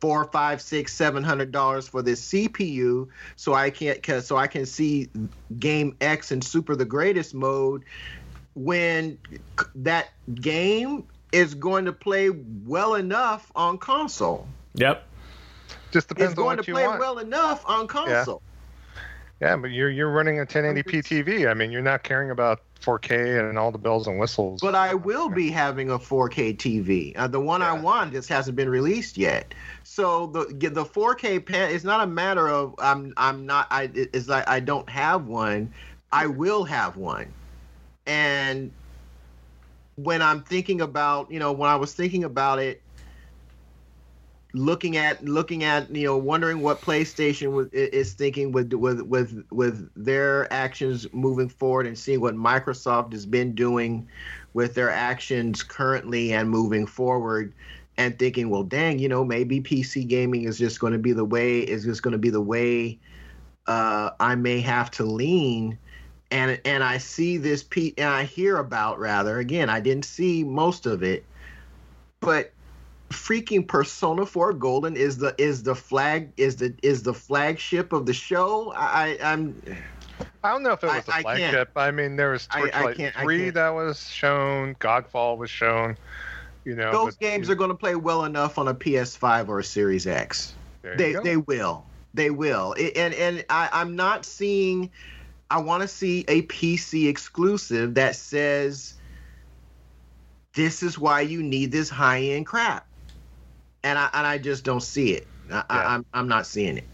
four, five, six, seven hundred dollars for this CPU, so I can't so I can see game X and Super the Greatest mode when that game is going to play well enough on console. Yep. Just depends it's going to play well enough on console. Yeah. yeah, but you're you're running a 1080p TV. I mean, you're not caring about 4K and all the bells and whistles. But I will be having a 4K TV. Uh, the one yeah. I want just hasn't been released yet. So the the 4K pan it's not a matter of I'm I'm not I it's like I don't have one. I will have one. And when I'm thinking about, you know, when I was thinking about it looking at looking at you know wondering what PlayStation is thinking with with with with their actions moving forward and seeing what Microsoft has been doing with their actions currently and moving forward and thinking well dang you know maybe PC gaming is just going to be the way is just going to be the way uh, I may have to lean. And and I see this P and I hear about rather again I didn't see most of it but freaking Persona 4 Golden is the is the flag is the is the flagship of the show. I I'm I don't know if it was I- I a can't. flagship. I, mean, there was I- I I 3 can't. that was shown, Godfall was shown. You know, Those but- games are going to play well enough on a PS5 or a Series X. They they will. They will. It- and and I, I'm not seeing. I want to see a PC exclusive that says this is why you need this high end crap, and I and I just don't see it. I, Yeah. I, I'm I'm not seeing it.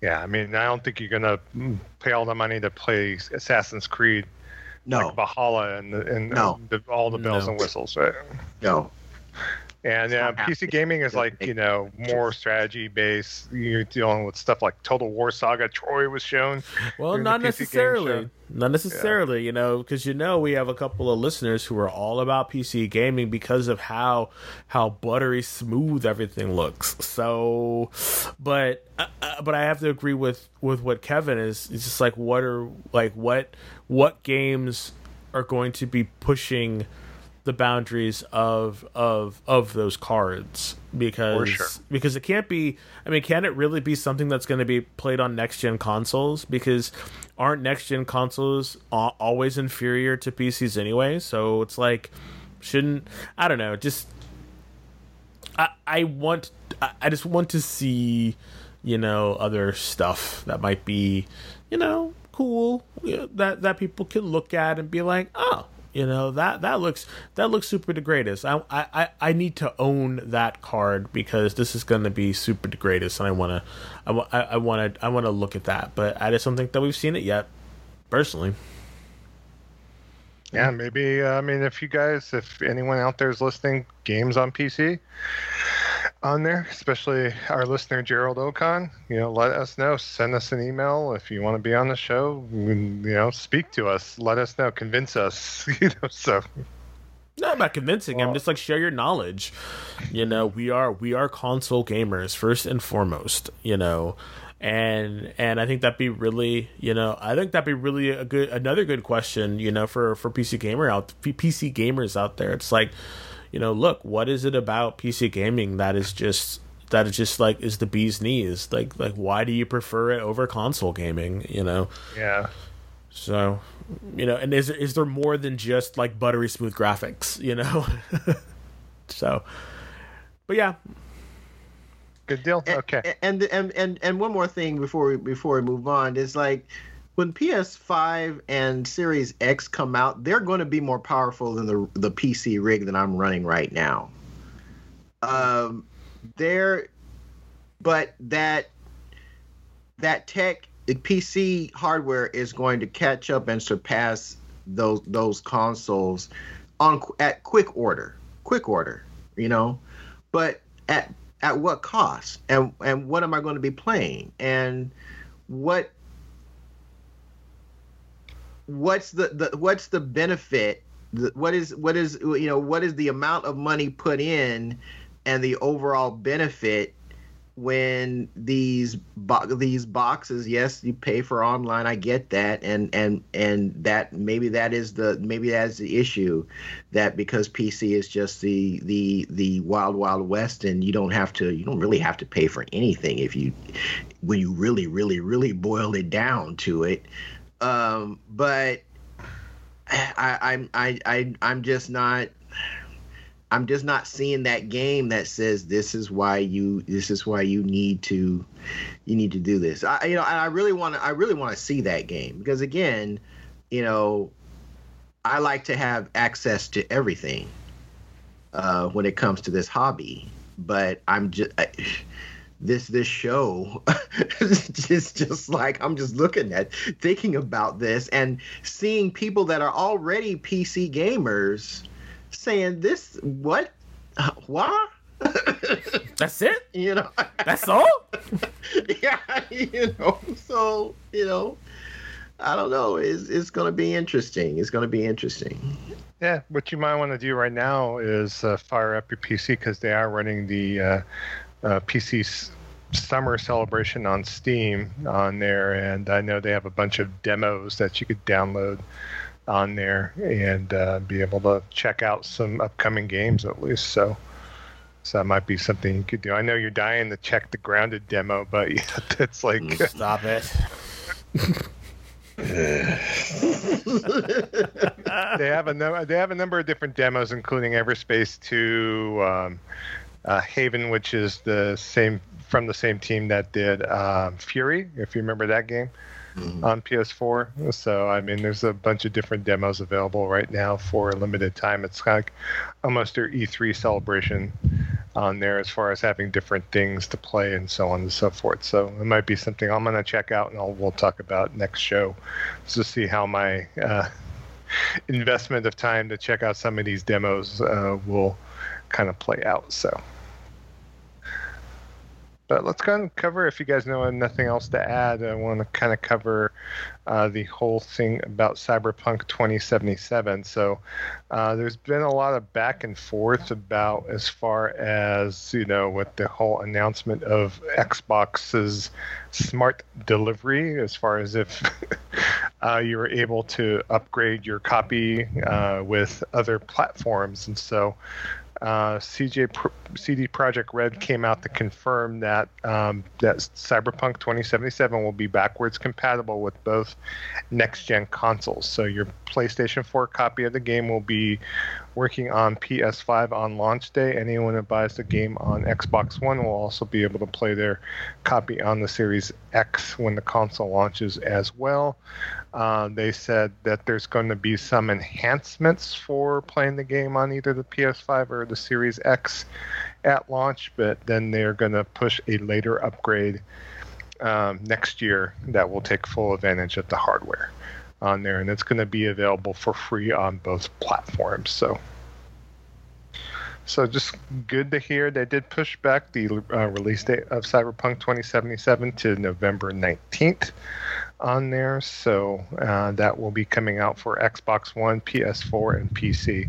Yeah, I mean, I don't think you're gonna pay all the money to play Assassin's Creed, No, like Valhalla, and the, and No. the, all the bells No. and whistles, right? no. And It's yeah, PC gaming is like you know more strategy based. You're dealing with stuff like Total War Saga. Troy was shown. Well, not necessarily. Not necessarily, you know, because you know we have a couple of listeners who are all about PC gaming because of how how buttery smooth everything looks. So, but uh, uh, but I have to agree with with what Kevin is. It's just like what are like what what games are going to be pushing the boundaries of of of those cards because sure. because it can't be i mean can it really be something that's going to be played on next gen consoles because aren't next gen consoles always inferior to pcs anyway so it's like shouldn't i don't know just i i want i, just want to see you know other stuff that might be you know cool that that people can look at and be like oh you know that that looks that looks super the greatest i i I- need to own that card because this is going to be super the greatest and i want to i want i want to i want to look at that but i just don't think that we've seen it yet personally Yeah, maybe. Uh, I mean, if you guys, if anyone out there is listening, games on PC on there, especially our listener Gerald Ocon, you know, let us know. Send us an email if you want to be on the show. Mm, you know, speak to us. Let us know. Convince us. <laughs> You know, so not about convincing i'm just like share your knowledge you know we are we are console gamers first and foremost you know and and i think that'd be really you know i think that'd be really a good another good question you know for for pc gamer out pc gamers out there it's like you know look what is it about pc gaming that is just that is just like is the bee's knees like like why do you prefer it over console gaming you know yeah. so, you know, and is is there more than just like buttery smooth graphics, you know? <laughs> so, but yeah, Good deal. And- Okay. And and and and one more thing before we before we move on is like when PS5 and Series X come out, they're going to be more powerful than the the PC rig that I'm running right now. Um, they're, but that that tech PC hardware is going to catch up and surpass those those consoles on at quick order, quick order, you know. But at at what cost? And and what am I going to be playing? And what what's the, the what's the benefit? What is what is you know what is the amount of money put in and the overall benefit when these bo- these boxes yes you pay for online i get that and and and that maybe that is the maybe that's the issue that because pc is just the the the wild wild west and you don't have to you don't really have to pay for anything if you when you really really really boil it down to it um but <sighs> i i'm i, I i'm just not I'm just not seeing that game that says this is why you this is why you need to you need to do this. I you know I really want to I really want to see that game because again, you know, I like to have access to everything uh, when it comes to this hobby, but I'm just I, this this show <laughs> just just like I'm just looking at thinking about this and seeing people that are already PC gamers saying this what? <laughs> Why? <laughs> That's it. you know? That's all. yeah you know so you know i don't know. It's, it's gonna be interesting. It's gonna be interesting. Yeah, what you might want to do right now is uh, fire up your PC because they are running the uh, uh, PC summer celebration on Steam on there, and I know they have a bunch of demos that you could download on there and uh, be able to check out some upcoming games at least. So, so that might be something you could do. I know you're dying to check the grounded demo, but <laughs> it's like Stop it. <laughs> they have a no, they have a number of different demos, including Everspace 2, um, uh, Haven, which is the same from the same team that did uh, Furi, if you remember that game mm-hmm. on PS4. So I mean, there's a bunch of different demos available right now for a limited time. It's like almost their E3 celebration on there as far as having different things to play and so on and so forth. So it might be something I'm going to check out and I'll, we'll talk about next show to see how my uh, investment of time to check out some of these demos uh, will kind of play out. So. But let's kind and cover, if you guys know nothing else to add, I want to kind of cover uh, the whole thing about Cyberpunk 2077. So uh, there's been a lot of back and forth about as far as, you know, with the whole announcement of Xbox's smart delivery, as far as if <laughs> uh, you were able to upgrade your copy uh, with other platforms. And so uh, CJ CD Projekt Red came out to confirm that um, that Cyberpunk 2077 will be backwards compatible with both next gen consoles. So your PlayStation 4 copy of the game will be working on PS5 on launch day. Anyone who buys the game on Xbox One will also be able to play their copy on the Series X when the console launches as well. Uh, they said that there's going to be some enhancements for playing the game on either the PS5 or the Series X at launch, but then they're going to push a later upgrade um, next year that will take full advantage of the hardware on there, and it's going to be available for free on both platforms. So, so just good to hear. They did push back the uh, release date of Cyberpunk 2077 to November 19th on there. So uh, that will be coming out for Xbox One, PS4, and PC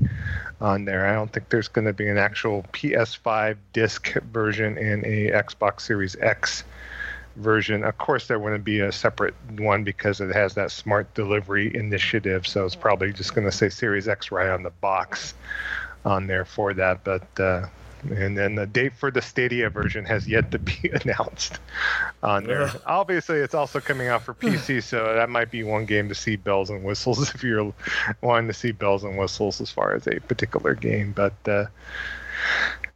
on there. I don't think there's going to be an actual PS5 disc version and a Xbox Series X version. Of course, there wouldn't be a separate one because it has that smart delivery initiative. So it's probably just going to say Series X right on the box on there for that. But uh, and then the date for the Stadia version has yet to be <laughs> announced on there. Ugh. Obviously, it's also coming out for PC, so that might be one game to see bells and whistles <laughs> if you're wanting to see bells and whistles as far as a particular game. But uh,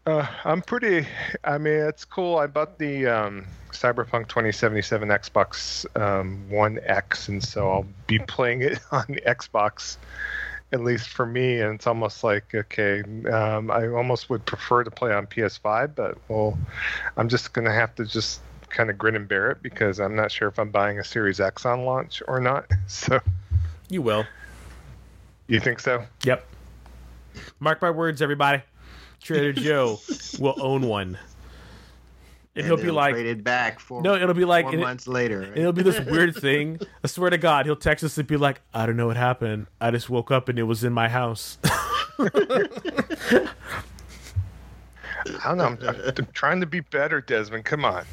uh, I'm pretty. I mean, it's cool. I bought the um, Cyberpunk 2077 Xbox um, One X, and so I'll be <laughs> playing it on the Xbox at least for me, and it's almost like okay, um, I almost would prefer to play on PS5, but well, I'm just gonna have to just kind of grin and bear it because I'm not sure if I'm buying a Series X on launch or not. <laughs> So you will. You think so? Yep. Mark my words, everybody. Trader <laughs> Joe will own one and, he'll be like traded back for no it'll be like four months it, later right? it'll be this <laughs> weird thing i swear to god he'll text us and be like i don't know what happened i just woke up and it was in my house <laughs> I don't know. I'm, I'm, trying to be better, Desmond. Come on.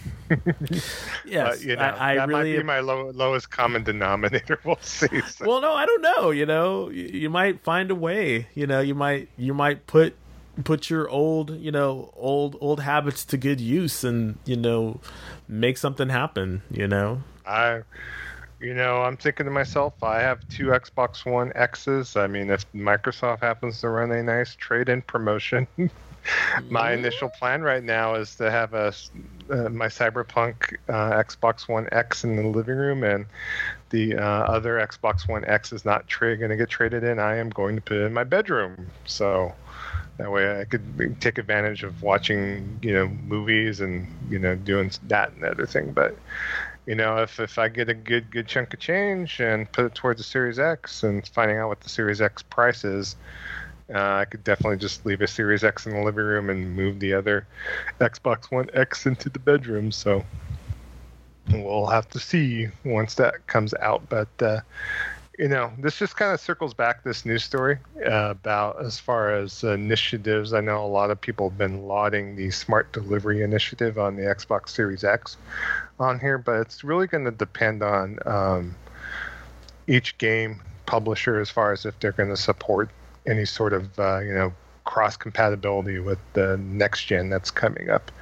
yes, but, you know, I, I that really might be my low, lowest common denominator. We'll see. So. Well, no, I don't know. You know, you, you might find a way. You know, you might you might put put your old you know old old habits to good use and you know make something happen you know? I you know i'm thinking to myself i have two xbox one x's. I mean if microsoft happens to run a nice trade-in promotion <laughs> my initial plan right now is to have a uh, my cyberpunk uh, xbox one x in the living room and the uh, other xbox one x is not tra- going to get traded in. I am going to put it in my bedroom. So that way, I could take advantage of watching, you know, movies and you know doing that and other thing. But you know, if if I get a good good chunk of change and put it towards the Series X and finding out what the Series X price is, uh, I could definitely just leave a Series X in the living room and move the other Xbox One X into the bedroom. So we'll have to see once that comes out. But uh, you know, this just kind of circles back this news story uh, about as far as initiatives. I know a lot of people have been lauding the smart delivery initiative on the Xbox Series X on here, but it's really going to depend on um, each game publisher as far as if they're going to support any sort of uh, you know cross compatibility with the next gen that's coming up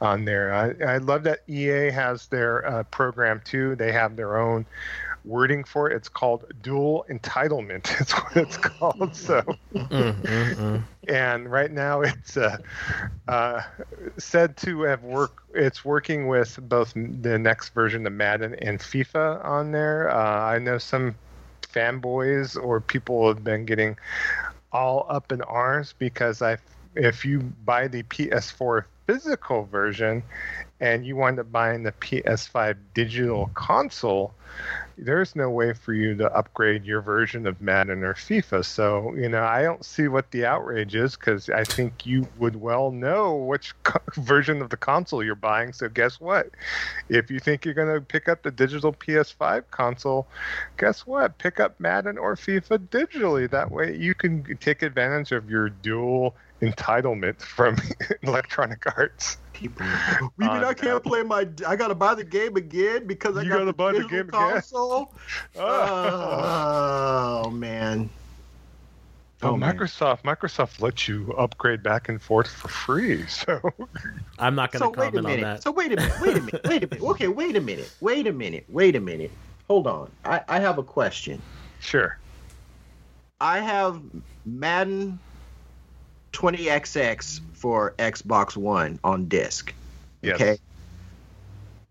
on there. I, I love that EA has their uh, program too. They have their own wording for it. It's called dual entitlement. <laughs> It's what it's called. So, Mm-mm-mm. and right now it's uh, uh, said to have work. It's working with both the next version of Madden and FIFA on there. Uh, I know some fanboys or people have been getting all up in arms because I, if you buy the PS4 physical version and you wind up buying the PS5 digital console, there's no way for you to upgrade your version of Madden or FIFA. So, you know, I don't see what the outrage is because I think you would well know which <laughs> co- version of the console you're buying. So, guess what? If you think you're going to pick up the digital PS5 console, guess what? Pick up Madden or FIFA digitally. That way you can take advantage of your dual entitlement from <laughs> Electronic Arts. People, you mean Uh, I can't play my? I gotta buy the game again because I You got gotta the buy the digital game again? console. <laughs> Oh man. Oh, Oh, man. Microsoft! Microsoft lets you upgrade back and forth for free. <laughs> So I'm not going So to wait a comment on that. So wait a minute. Wait a minute. Wait a minute. Okay. Wait a minute. Wait a minute. Wait a minute. Hold on. I, I have a question. sure. I have Madden 20XX for Xbox One on disc. Yes. Okay.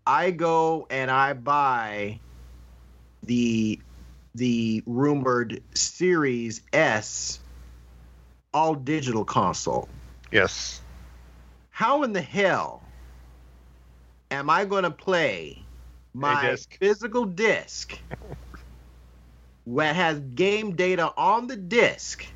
I go and I buy the the rumored Series S all digital console. Yes. How in the hell am I going to play my disc. physical disc <laughs> that has game data on the disc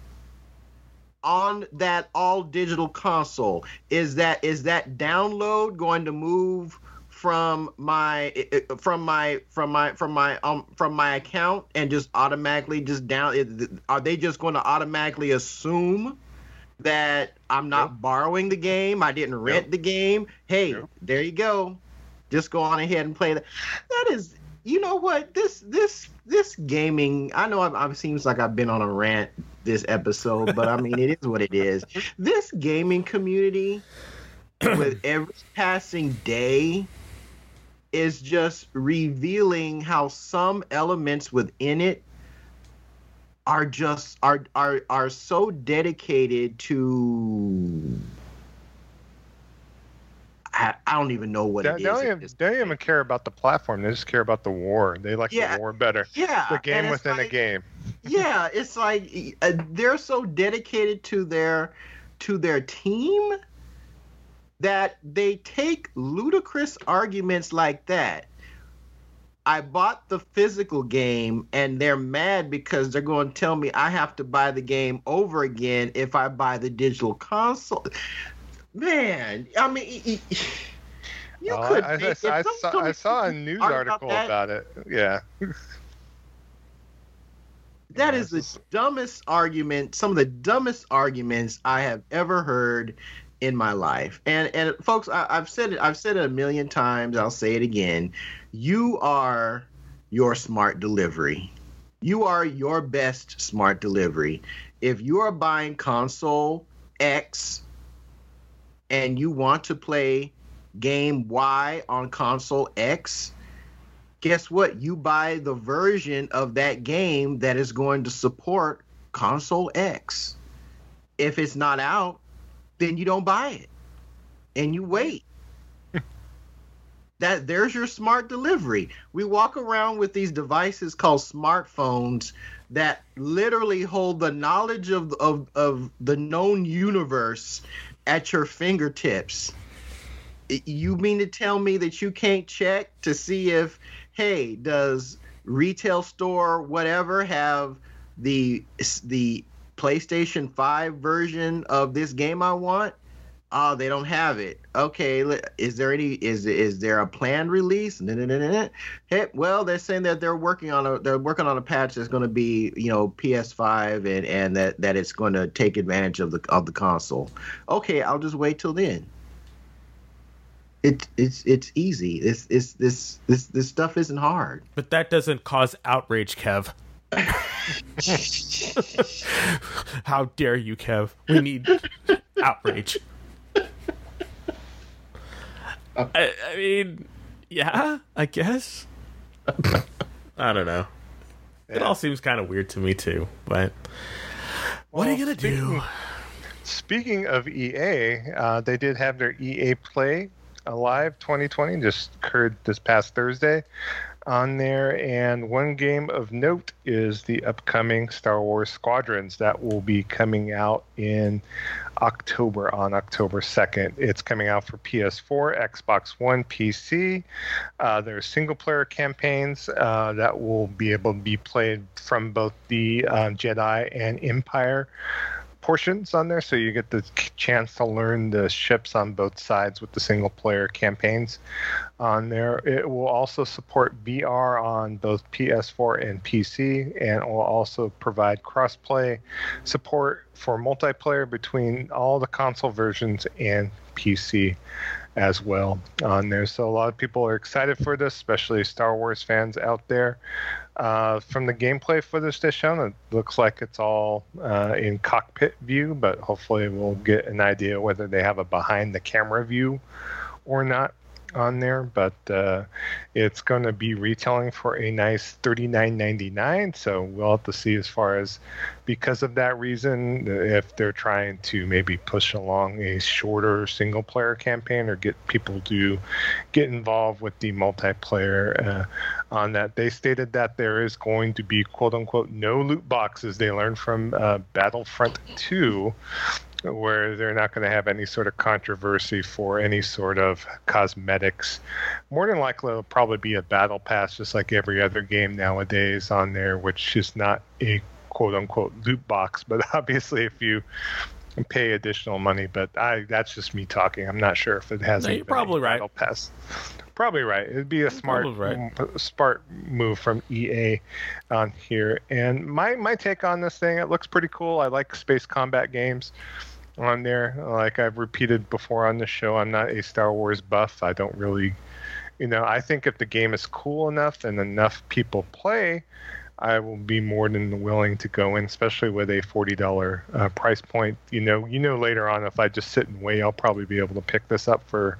on that all digital console? Is that is that download going to move from my from my from my from my um from my account and just automatically just down are they just going to automatically assume that I'm not Nope. borrowing the game. I didn't rent Nope. the game. Hey, Nope. there you go. Just go on ahead and play that. That is, you know what? This this this gaming. I know I'm, it seems like I've been on a rant this episode, but I mean it is what it is. <laughs> This gaming community, with <clears throat> every passing day, is just revealing how some elements within it are just are are are so dedicated to I, I don't even know what They, it they is. don't even, they don't even care about the platform. They just care about the war. They like Yeah. the war better. yeah, The game within like- a game. Yeah, it's like uh, they're so dedicated to their to their team that they take ludicrous arguments like that. I bought the physical game and they're mad because they're going to tell me I have to buy the game over again if I buy the digital console. Man, I mean, you Oh, could. I, I, I, saw, I saw a news article that, about it. Yeah. That is the dumbest argument, some of the dumbest arguments I have ever heard in my life. And and folks, I, I've said it, I've said it a million times. I'll say it again. You are your smart delivery. You are your best smart delivery. If you are buying console X and you want to play game Y on console X, guess what? You buy the version of that game that is going to support console X. If it's not out, then you don't buy it and you wait. that there's your smart delivery. We walk around with these devices called smartphones that literally hold the knowledge of of, of the known universe at your fingertips. You mean to tell me that you can't check to see if hey, does retail store whatever have the the PlayStation 5 version of this game I want? Oh, they don't have it. Okay, is there any is is there a planned release? No, no, no. Hey, well, they're saying that they're working on a they're working on a patch that's going to be you know PS5 and and that that it's going to take advantage of the of the console. Okay, I'll just wait till then. It, it's it's easy. It's it's this this this stuff isn't hard. But that doesn't cause outrage, Kev. <laughs> How dare you, Kev? We need outrage. I, I mean, yeah, I guess. I don't know. Yeah. It all seems kind of weird to me too. But what well, are you gonna speaking, do? Speaking of EA, uh, they did have their EA Play Alive 2020 just occurred this past Thursday on there. And one game of note is the upcoming Star Wars Squadrons that will be coming out in October on October 2nd. It's coming out for PS4, Xbox One, PC. Uh, there are single player campaigns uh, that will be able to be played from both the uh, Jedi and Empire portions on there, so you get the chance to learn the ships on both sides with the single player campaigns on there. It will also support VR on both PS4 and PC, and will also provide crossplay support for multiplayer between all the console versions and PC as well on there. So a lot of people are excited for this, especially Star Wars fans out there. Uh, from the gameplay footage they shown, it looks like it's all uh, in cockpit view, but hopefully we'll get an idea whether they have a behind the camera view or not on there, but uh, it's going to be retailing for a nice $39.99. So we'll have to see as far as because of that reason, if they're trying to maybe push along a shorter single player campaign or get people to get involved with the multiplayer uh, on that. They stated that there is going to be quote unquote no loot boxes. They learned from uh, Battlefront 2 where they're not going to have any sort of controversy for any sort of cosmetics. More than likely, it'll probably be a battle pass, just like every other game nowadays on there, which is not a quote unquote loot box. <laughs> But obviously, if you pay additional money, but I that's just me talking. I'm not sure if it has. No, you're probably right. Battle pass. Probably right. It'd be a smart, right. smart move from EA on here. And my my take on this thing, it looks pretty cool. I like space combat games on there. Like I've repeated before on the show, I'm not a Star Wars buff. I don't really, you know, I think if the game is cool enough and enough people play, I will be more than willing to go in, especially with a forty dollar uh, price point. You know, you know later on if I just sit and wait, I'll probably be able to pick this up for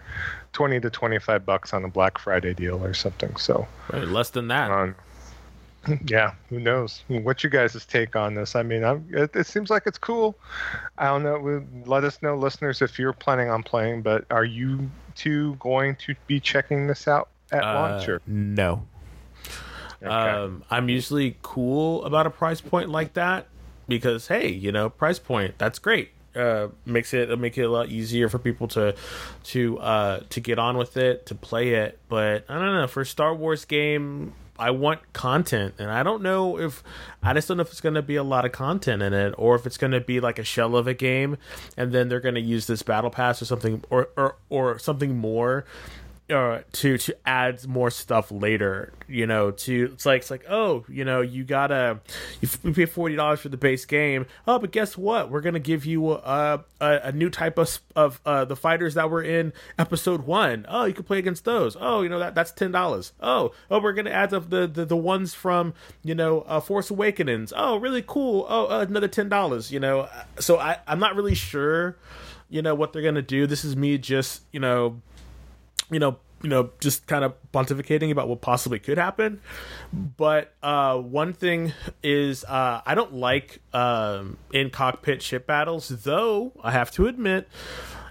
twenty to twenty five bucks on a Black Friday deal or something. So right, less than that. Um, yeah, who knows? what you guys' take on this? I mean, it, it, seems like it's cool. I don't know. Let us know, listeners, if you're planning on playing. But are you two going to be checking this out at uh, launch? Or? No. Okay. Um, I'm usually cool about a price point like that because hey, you know, price point that's great. Uh, makes it make it a lot easier for people to to uh, to get on with it to play it. But I don't know for a Star Wars game, I want content, and I don't know if I just don't know if it's going to be a lot of content in it, or if it's going to be like a shell of a game, and then they're going to use this battle pass or something, or or or something more uh, to to add more stuff later. You know, to it's like it's like oh, you know, you gotta you pay forty dollars for the base game. Oh, but guess what? We're gonna give you a a, a new type of of uh, the fighters that were in episode one. Oh, you can play against those. Oh, you know that that's ten dollars. Oh, oh, we're gonna add up the, the the ones from you know uh, Force Awakenings. Oh, really cool. Oh, uh, another ten dollars. You know, so I I'm not really sure. You know what they're gonna do. This is me just you know you know you know just kind of pontificating about what possibly could happen. But uh, one thing is uh, i don't like um, in cockpit ship battles though i have to admit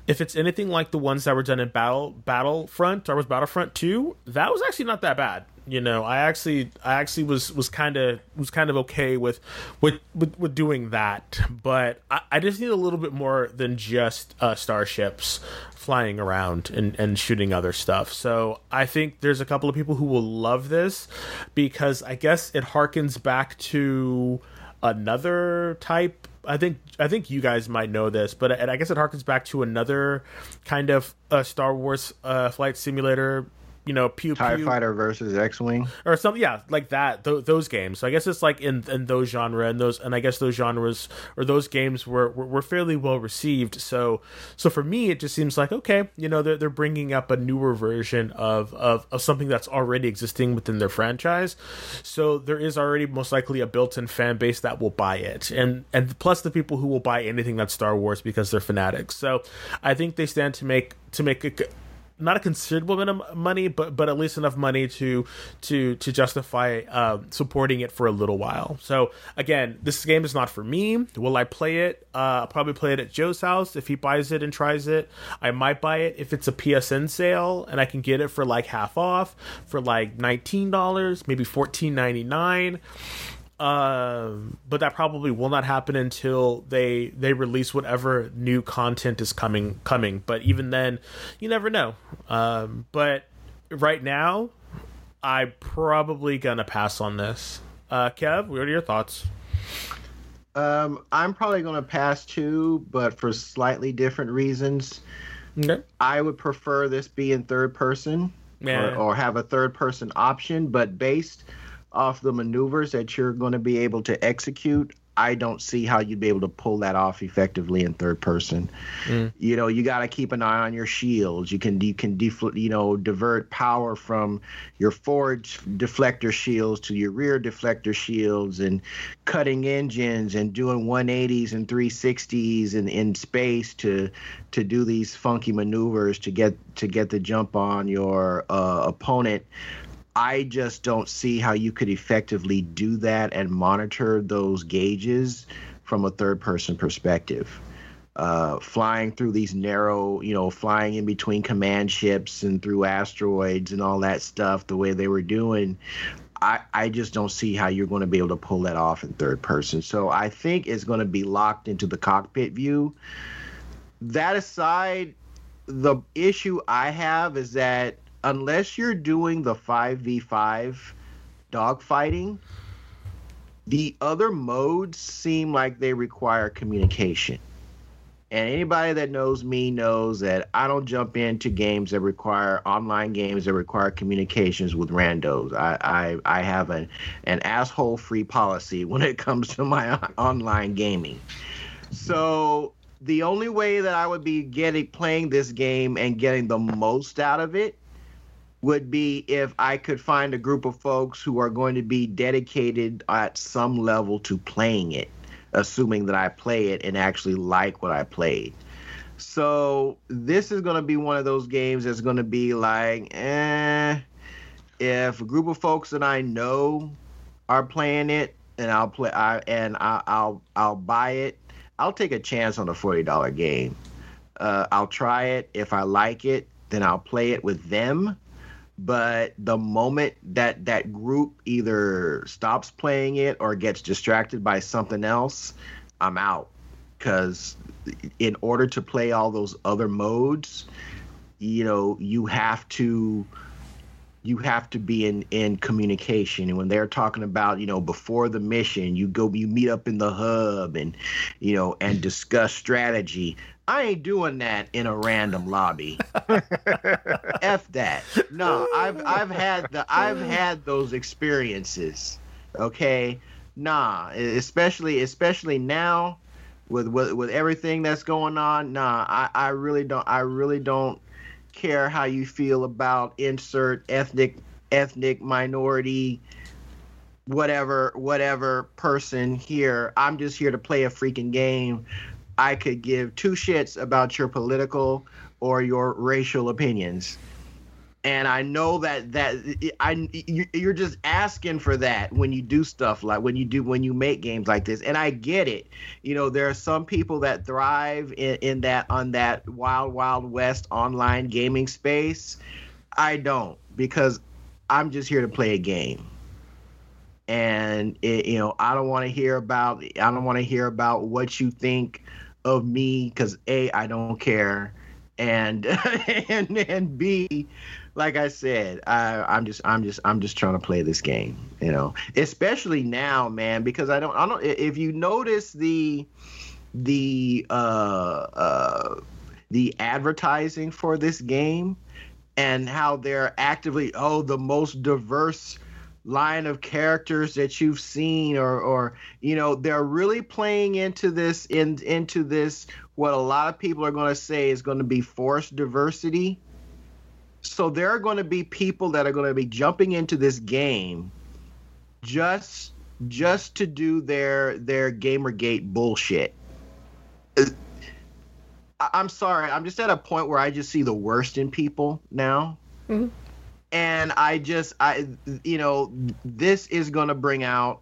if it's anything like the ones that were done in battle battlefront or was battlefront 2 that was actually not that bad you know i actually i actually was was kind of was kind of okay with with with, with doing that but I, I, just need a little bit more than just uh, starships flying around and, and shooting other stuff. So I think there's a couple of people who will love this because I guess it harkens back to another type I think I think you guys might know this, but I guess it harkens back to another kind of uh, Star Wars uh, flight simulator you know, pew Tie pew Fighter versus X Wing or something. Yeah, like that. Th- those games. So I guess it's like in in those genre and those, and I guess those genres or those games were, were, were fairly well received. So so for me, it just seems like okay, you know, they're they're bringing up a newer version of of of something that's already existing within their franchise. So there is already most likely a built-in fan base that will buy it, and and plus the people who will buy anything that's Star Wars because they're fanatics. So I think they stand to make to make a not a considerable amount of money, but but at least enough money to to to justify uh, supporting it for a little while. So again, this game is not for me. Will I play it? Uh, I'll probably play it at Joe's house if he buys it and tries it. I might buy it if it's a PSN sale and I can get it for like half off for like nineteen dollars, maybe fourteen ninety nine. Um, but that probably will not happen until they they release whatever new content is coming coming. But even then, you never know. Um, but right now, I'm probably gonna pass on this. Uh, Kev, what are your thoughts? Um, I'm probably gonna pass too, but for slightly different reasons. Okay. I would prefer this be in third person Yeah. or, or have a third person option, but based off the maneuvers that you're going to be able to execute, I don't see how you'd be able to pull that off effectively in third person. Mm. You know, you got to keep an eye on your shields. You can you can deflect, you know divert power from your forward deflector shields to your rear deflector shields, and cutting engines and doing 180s and 360s in, in space to to do these funky maneuvers to get to get the jump on your uh, opponent. I just don't see how you could effectively do that and monitor those gauges from a third person perspective. Uh, flying through these narrow, you know, flying in between command ships and through asteroids and all that stuff, the way they were doing, I, I just don't see how you're going to be able to pull that off in third person. So I think it's going to be locked into the cockpit view. That aside, the issue I have is that unless you're doing the 5v5 dogfighting, the other modes seem like they require communication. And anybody that knows me knows that I don't jump into games that require online games that require communications with randos. I I, I have an an asshole free policy when it comes to my <laughs> online gaming. So the only way that I would be getting playing this game and getting the most out of it would be if I could find a group of folks who are going to be dedicated at some level to playing it, assuming that I play it and actually like what I played. So this is going to be one of those games that's going to be like, eh, if a group of folks that I know are playing it and I'll play, I, and I, I'll I'll buy it. I'll take a chance on a forty dollar game. Uh, I'll try it. If I like it, then I'll play it with them but the moment that that group either stops playing it or gets distracted by something else i'm out. Because in order to play all those other modes you know you have to you have to be in in communication. And when they're talking about you know before the mission you go you meet up in the hub and you know and discuss strategy I ain't doing that in a random lobby. <laughs> F that. No, I've I've had the I've had those experiences. Okay? Nah, especially especially now with with, with everything that's going on. Nah, I, I really don't I really don't care how you feel about insert ethnic ethnic minority whatever whatever person here. I'm just here to play a freaking game I could give two shits about your political or your racial opinions. And I know that that I you're just asking for that when you do stuff like when you do when you make games like this. And I get it. You know, there are some people that thrive in, in that on that wild wild west online gaming space. I don't because I'm just here to play a game and it, you know i don't want to hear about i don't want to hear about what you think of me because a I don't care, and <laughs> and and b like I said, I, I'm just I'm just I'm just trying to play this game, you know. Especially now, man, because I don't I don't if you notice the the uh uh the advertising for this game and how they're actively oh the most diverse line of characters that you've seen or or you know they're really playing into this in into this what a lot of people are going to say is going to be forced diversity so there are going to be people that are going to be jumping into this game just just to do their their gamergate bullshit I, I, am sorry. I'm just at a point where I just see the worst in people now. Mm-hmm. And I just, I, you know, this is going to bring out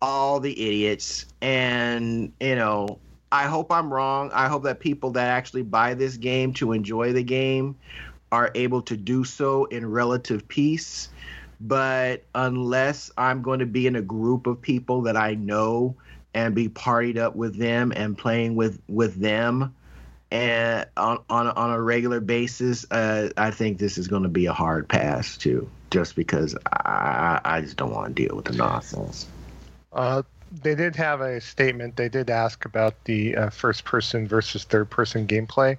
all the idiots. And, you know, I hope I'm wrong. I hope that people that actually buy this game to enjoy the game are able to do so in relative peace. But unless I'm going to be in a group of people that I know and be partied up with them and playing with with them and on on, on a regular basis, uh, I think this is going to be a hard pass too, just because I I just don't want to deal with the nonsense. Uh, they did have a statement. They did ask about the uh, first person versus third person gameplay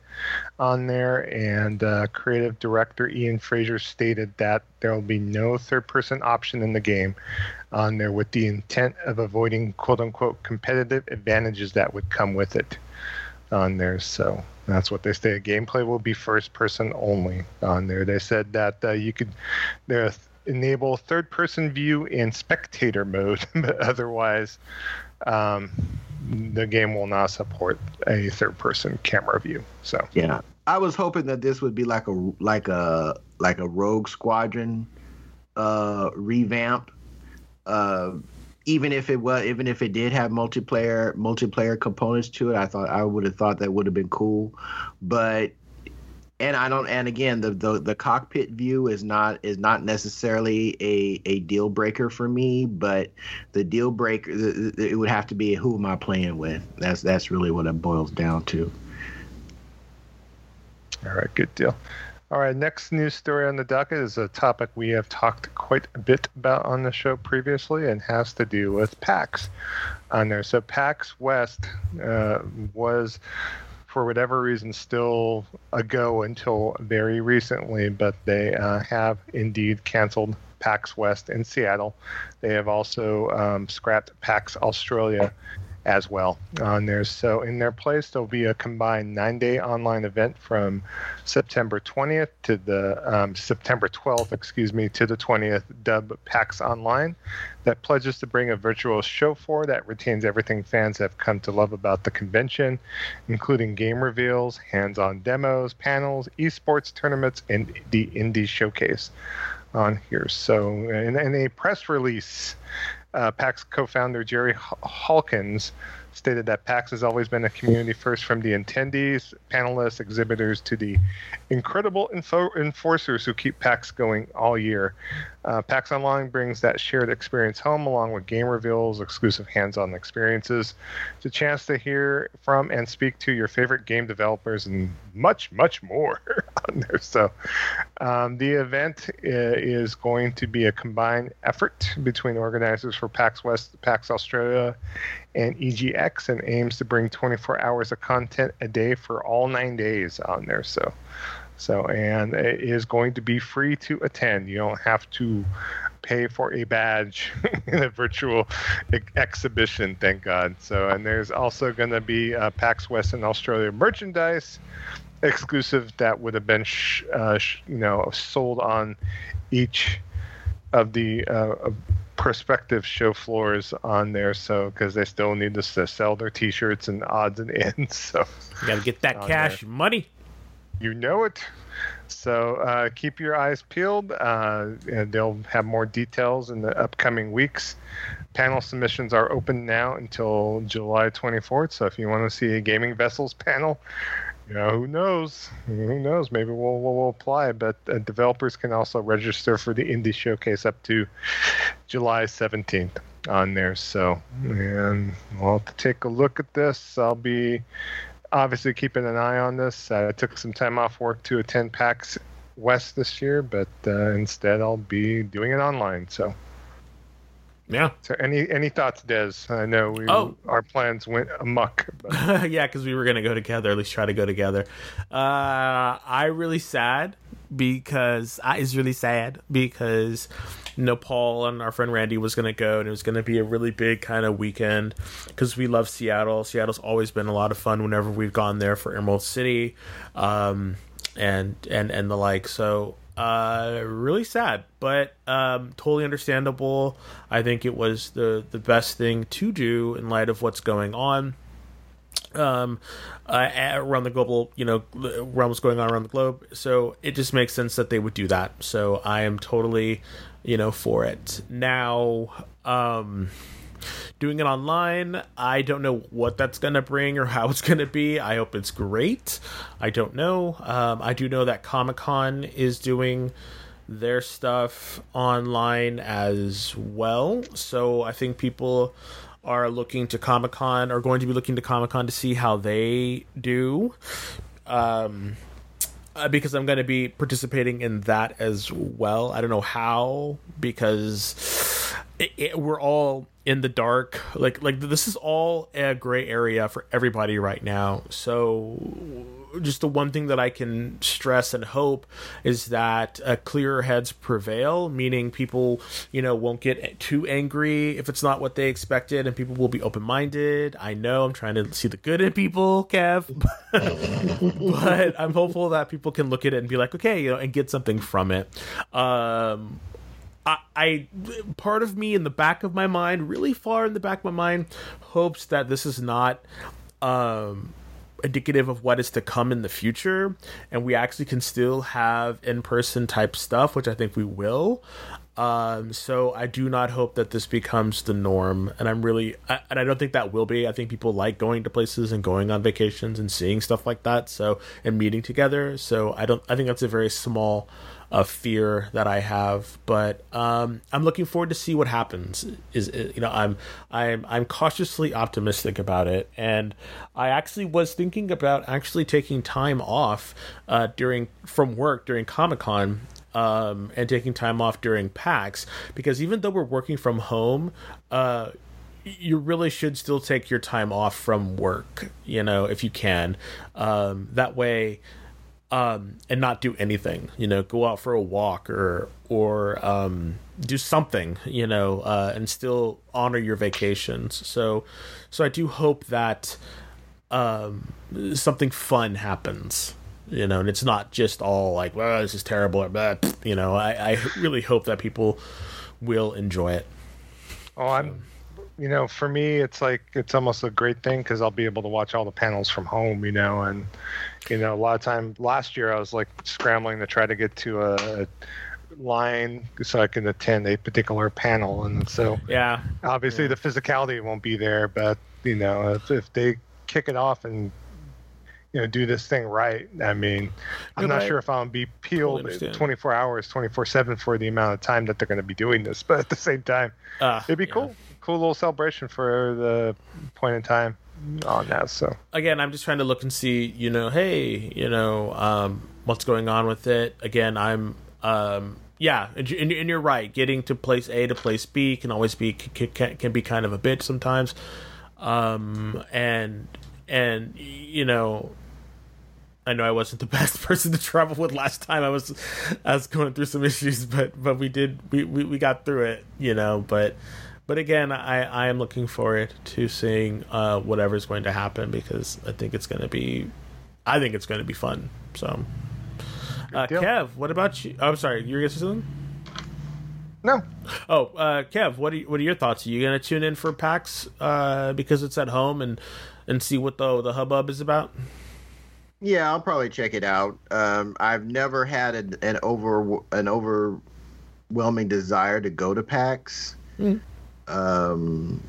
on there, and uh, creative director Ian Frazier stated that there will be no third person option in the game on there with the intent of avoiding quote unquote competitive advantages that would come with it on there. So that's what they say. Gameplay will be first person only on there. They said that uh, you could there enable third person view in spectator mode, <laughs> but otherwise, um, the game will not support a third person camera view. So yeah, I was hoping that this would be like a like a like a Rogue Squadron uh, revamp. Uh, even if it was even if it did have multiplayer multiplayer components to it, I thought I would have thought that would have been cool. But and I don't. And again, the, the the cockpit view is not is not necessarily a a deal breaker for me. But the deal breaker, the, the, it would have to be who am I playing with. That's that's really what it boils down to. All right, good deal. All right, next news story on the docket is a topic we have talked quite a bit about on the show previously and has to do with PAX on there. So, PAX West uh, was for whatever reason still a go until very recently, but they uh, have indeed canceled PAX West in Seattle. They have also um, scrapped PAX Australia as well on there. So in their place, there'll be a combined nine-day online event from September 20th to the um, September 12th, excuse me, to the 20th. Dub PAX Online that pledges to bring a virtual show for that retains everything fans have come to love about the convention, including game reveals, hands-on demos, panels, esports tournaments, and the indie showcase on here. So in, in a press release uh, PAX co-founder Jerry Holkins stated that PAX has always been a community first from the attendees, panelists, exhibitors to the incredible info- enforcers who keep PAX going all year. Uh, PAX Online brings that shared experience home along with game reveals, exclusive hands on experiences. It's a chance to hear from and speak to your favorite game developers and much, much more <laughs> on there. So um, the event uh, is going to be a combined effort between organizers for PAX West, PAX Australia, and EGX and aims to bring 24 hours of content a day for all nine days on there. So, so and it is going to be free to attend. You don't have to pay for a badge <laughs> in a virtual exhibition. Thank God. So, and there's also going to be uh, PAX West and Australia merchandise exclusive that would have been, sh- uh, sh- you know, sold on each of the uh, prospective show floors on there so because they still need to, to, sell their t-shirts and odds and ends <laughs> so you gotta get that cash there. money you know it so uh, keep your eyes peeled uh, and they'll have more details in the upcoming weeks panel submissions are open now until july 24th so if you want to see a gaming vessels panel you know, who knows? Who knows? Maybe we'll we'll, we'll apply. But uh, developers can also register for the indie showcase up to July 17th on there. So, and we'll have to take a look at this. I'll be obviously keeping an eye on this. I took some time off work to attend PAX West this year, but uh, instead I'll be doing it online. So. Yeah. So any any thoughts, Des? I know we oh. our plans went amuck. <laughs> yeah, because we were gonna go together, at least try to go together. Uh, I really sad because I is really sad because know Paul and our friend Randy was gonna go and it was gonna be a really big kind of weekend because we love Seattle. Seattle's always been a lot of fun whenever we've gone there for Emerald City, um, and and and the like. So uh, really sad, but um, totally understandable. I think it was the the best thing to do in light of what's going on. um, uh, around the global, you know, realms going on around the globe. So it just makes sense that they would do that. So I am totally, you know, for it. Now, um, doing it online, I don't know what that's going to bring or how <laughs> it's going to be. I hope it's great. I don't know. Um, I do know that Comic Con is doing their stuff online as well. So I think people are looking to Comic Con, are going to be looking to Comic Con to see how they do. Um, uh, because I'm going to be participating in that as well. I don't know how because it, it, we're all in the dark. Like like this is all a gray area for everybody right now. So just the one thing that I can stress and hope is that uh, clearer heads prevail, meaning people, you know, won't get too angry if it's not what they expected, and people will be open minded. I know I'm trying to see the good in people, Kev, <laughs> but I'm hopeful that people can look at it and be like, okay, you know, and get something from it. Um, I, I, part of me in the back of my mind, really far in the back of my mind, hopes that this is not um, indicative of what is to come in the future, and we actually can still have in person type stuff, which I think we will. Um, so I do not hope that this becomes the norm, and I'm really, I, and I don't think that will be. I think people like going to places and going on vacations and seeing stuff like that. So and meeting together. So I don't. I think that's a very small a fear that I have, but um, I'm looking forward to see what happens. Is, you know I'm I'm I'm cautiously optimistic about it, and I actually was thinking about actually taking time off uh, during from work during Comic Con um, and taking time off during PAX because even though we're working from home, uh, you really should still take your time off from work, you know, if you can. Um, that way, um, and not do anything. You know, go out for a walk or or um, do something. You know, uh, and still honor your vacations. So, so I do hope that um, something fun happens. You know, and it's not just all like, "Well, this is terrible," or that. You know, I, I really hope that people will enjoy it. Oh, I'm you know, for me, it's like it's almost a great thing because I'll be able to watch all the panels from home, you know, and you know, a lot of time last year I was like scrambling to try to get to a, a line so I can attend a particular panel, and so yeah, obviously yeah. the physicality won't be there, but you know, if, if they kick it off and you know do this thing right i mean i'm not sure if i'll be peeled 24 hours 24 7 for the amount of time that they're going to be doing this but at the same time uh, it'd be yeah. cool cool little celebration for the point in time on that. So again, I'm just trying to look and see, you know, hey, you know, um, what's going on with it. Again, I'm, um, yeah, and, and, you're right. Getting to place A to place B can always be can, can be kind of a bitch sometimes, um, and and you know. I know I wasn't the <laughs> best person to travel with last time. I was, I was going through some issues, but but we did we, we, we got through it, you know. But but again, I, I am looking forward to seeing uh, whatever's going to happen because I think it's going to be, I think it's going to be fun. So, uh, Kev, what about you? Oh, I'm sorry, you were going to say something? No. Oh, uh, Kev, what are what are your thoughts? Are you going to tune in for PAX uh, because it's at home and and see what the the hubbub is about? Yeah, I'll probably check it out. Um, I've never had an, an over an overwhelming desire to go to PAX. Mm. Um,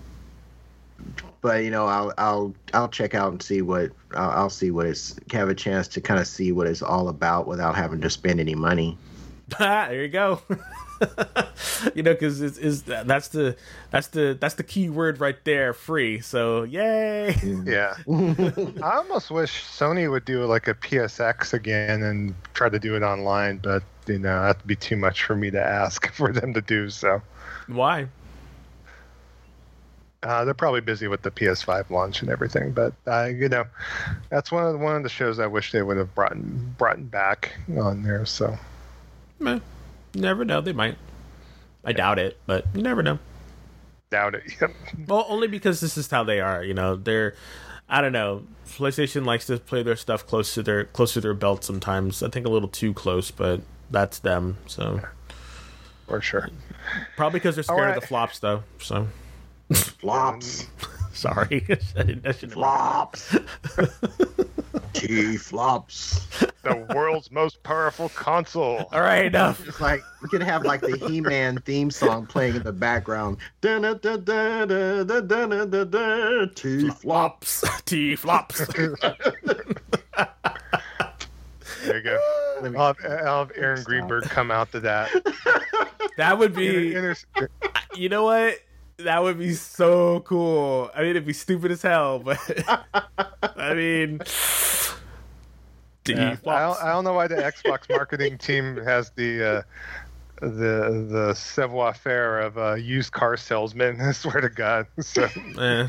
but you know, I'll I'll I'll check out and see what I'll, I'll see what it's have a chance to kind of see what it's all about without having to spend any money. <laughs> there you go. <laughs> you know, because it's is that's the that's the that's the key word right there, free. So yay! Yeah, <laughs> I almost wish Sony would do like a PSX again and try to do it online, but you know that'd be too much for me to ask for them to do. So why? Uh, they're probably busy with the PS5 launch and everything, but uh, you know, that's one of the, one of the shows I wish they would have brought brought back on there. So, Meh. never know. They might. I yeah. doubt it, but you never know. Doubt it. <laughs> Yep. Well, only because this is how they are. You know, they're. I don't know. PlayStation likes to play their stuff close to their close to their belt sometimes. I think a little too close, but that's them. So, for sure. Probably because they're scared right. of the flops, though. So Flops. <laughs> Sorry, <laughs> I didn't. I flops. <laughs> T flops. The world's most powerful console. All right, enough. It's like we could have like the He-Man theme song playing in the background. T flops. T flops. There you go. Me, I'll, have, I'll have, Aaron Greenberg come out to that. That would be. you know what? That would be so cool. I mean, it'd be stupid as hell, but <laughs> I mean, Yeah. I, don't, I don't know why the Xbox <laughs> marketing team has the uh, the the savoir faire of uh, used car salesman. <laughs> I swear to God. So Eh.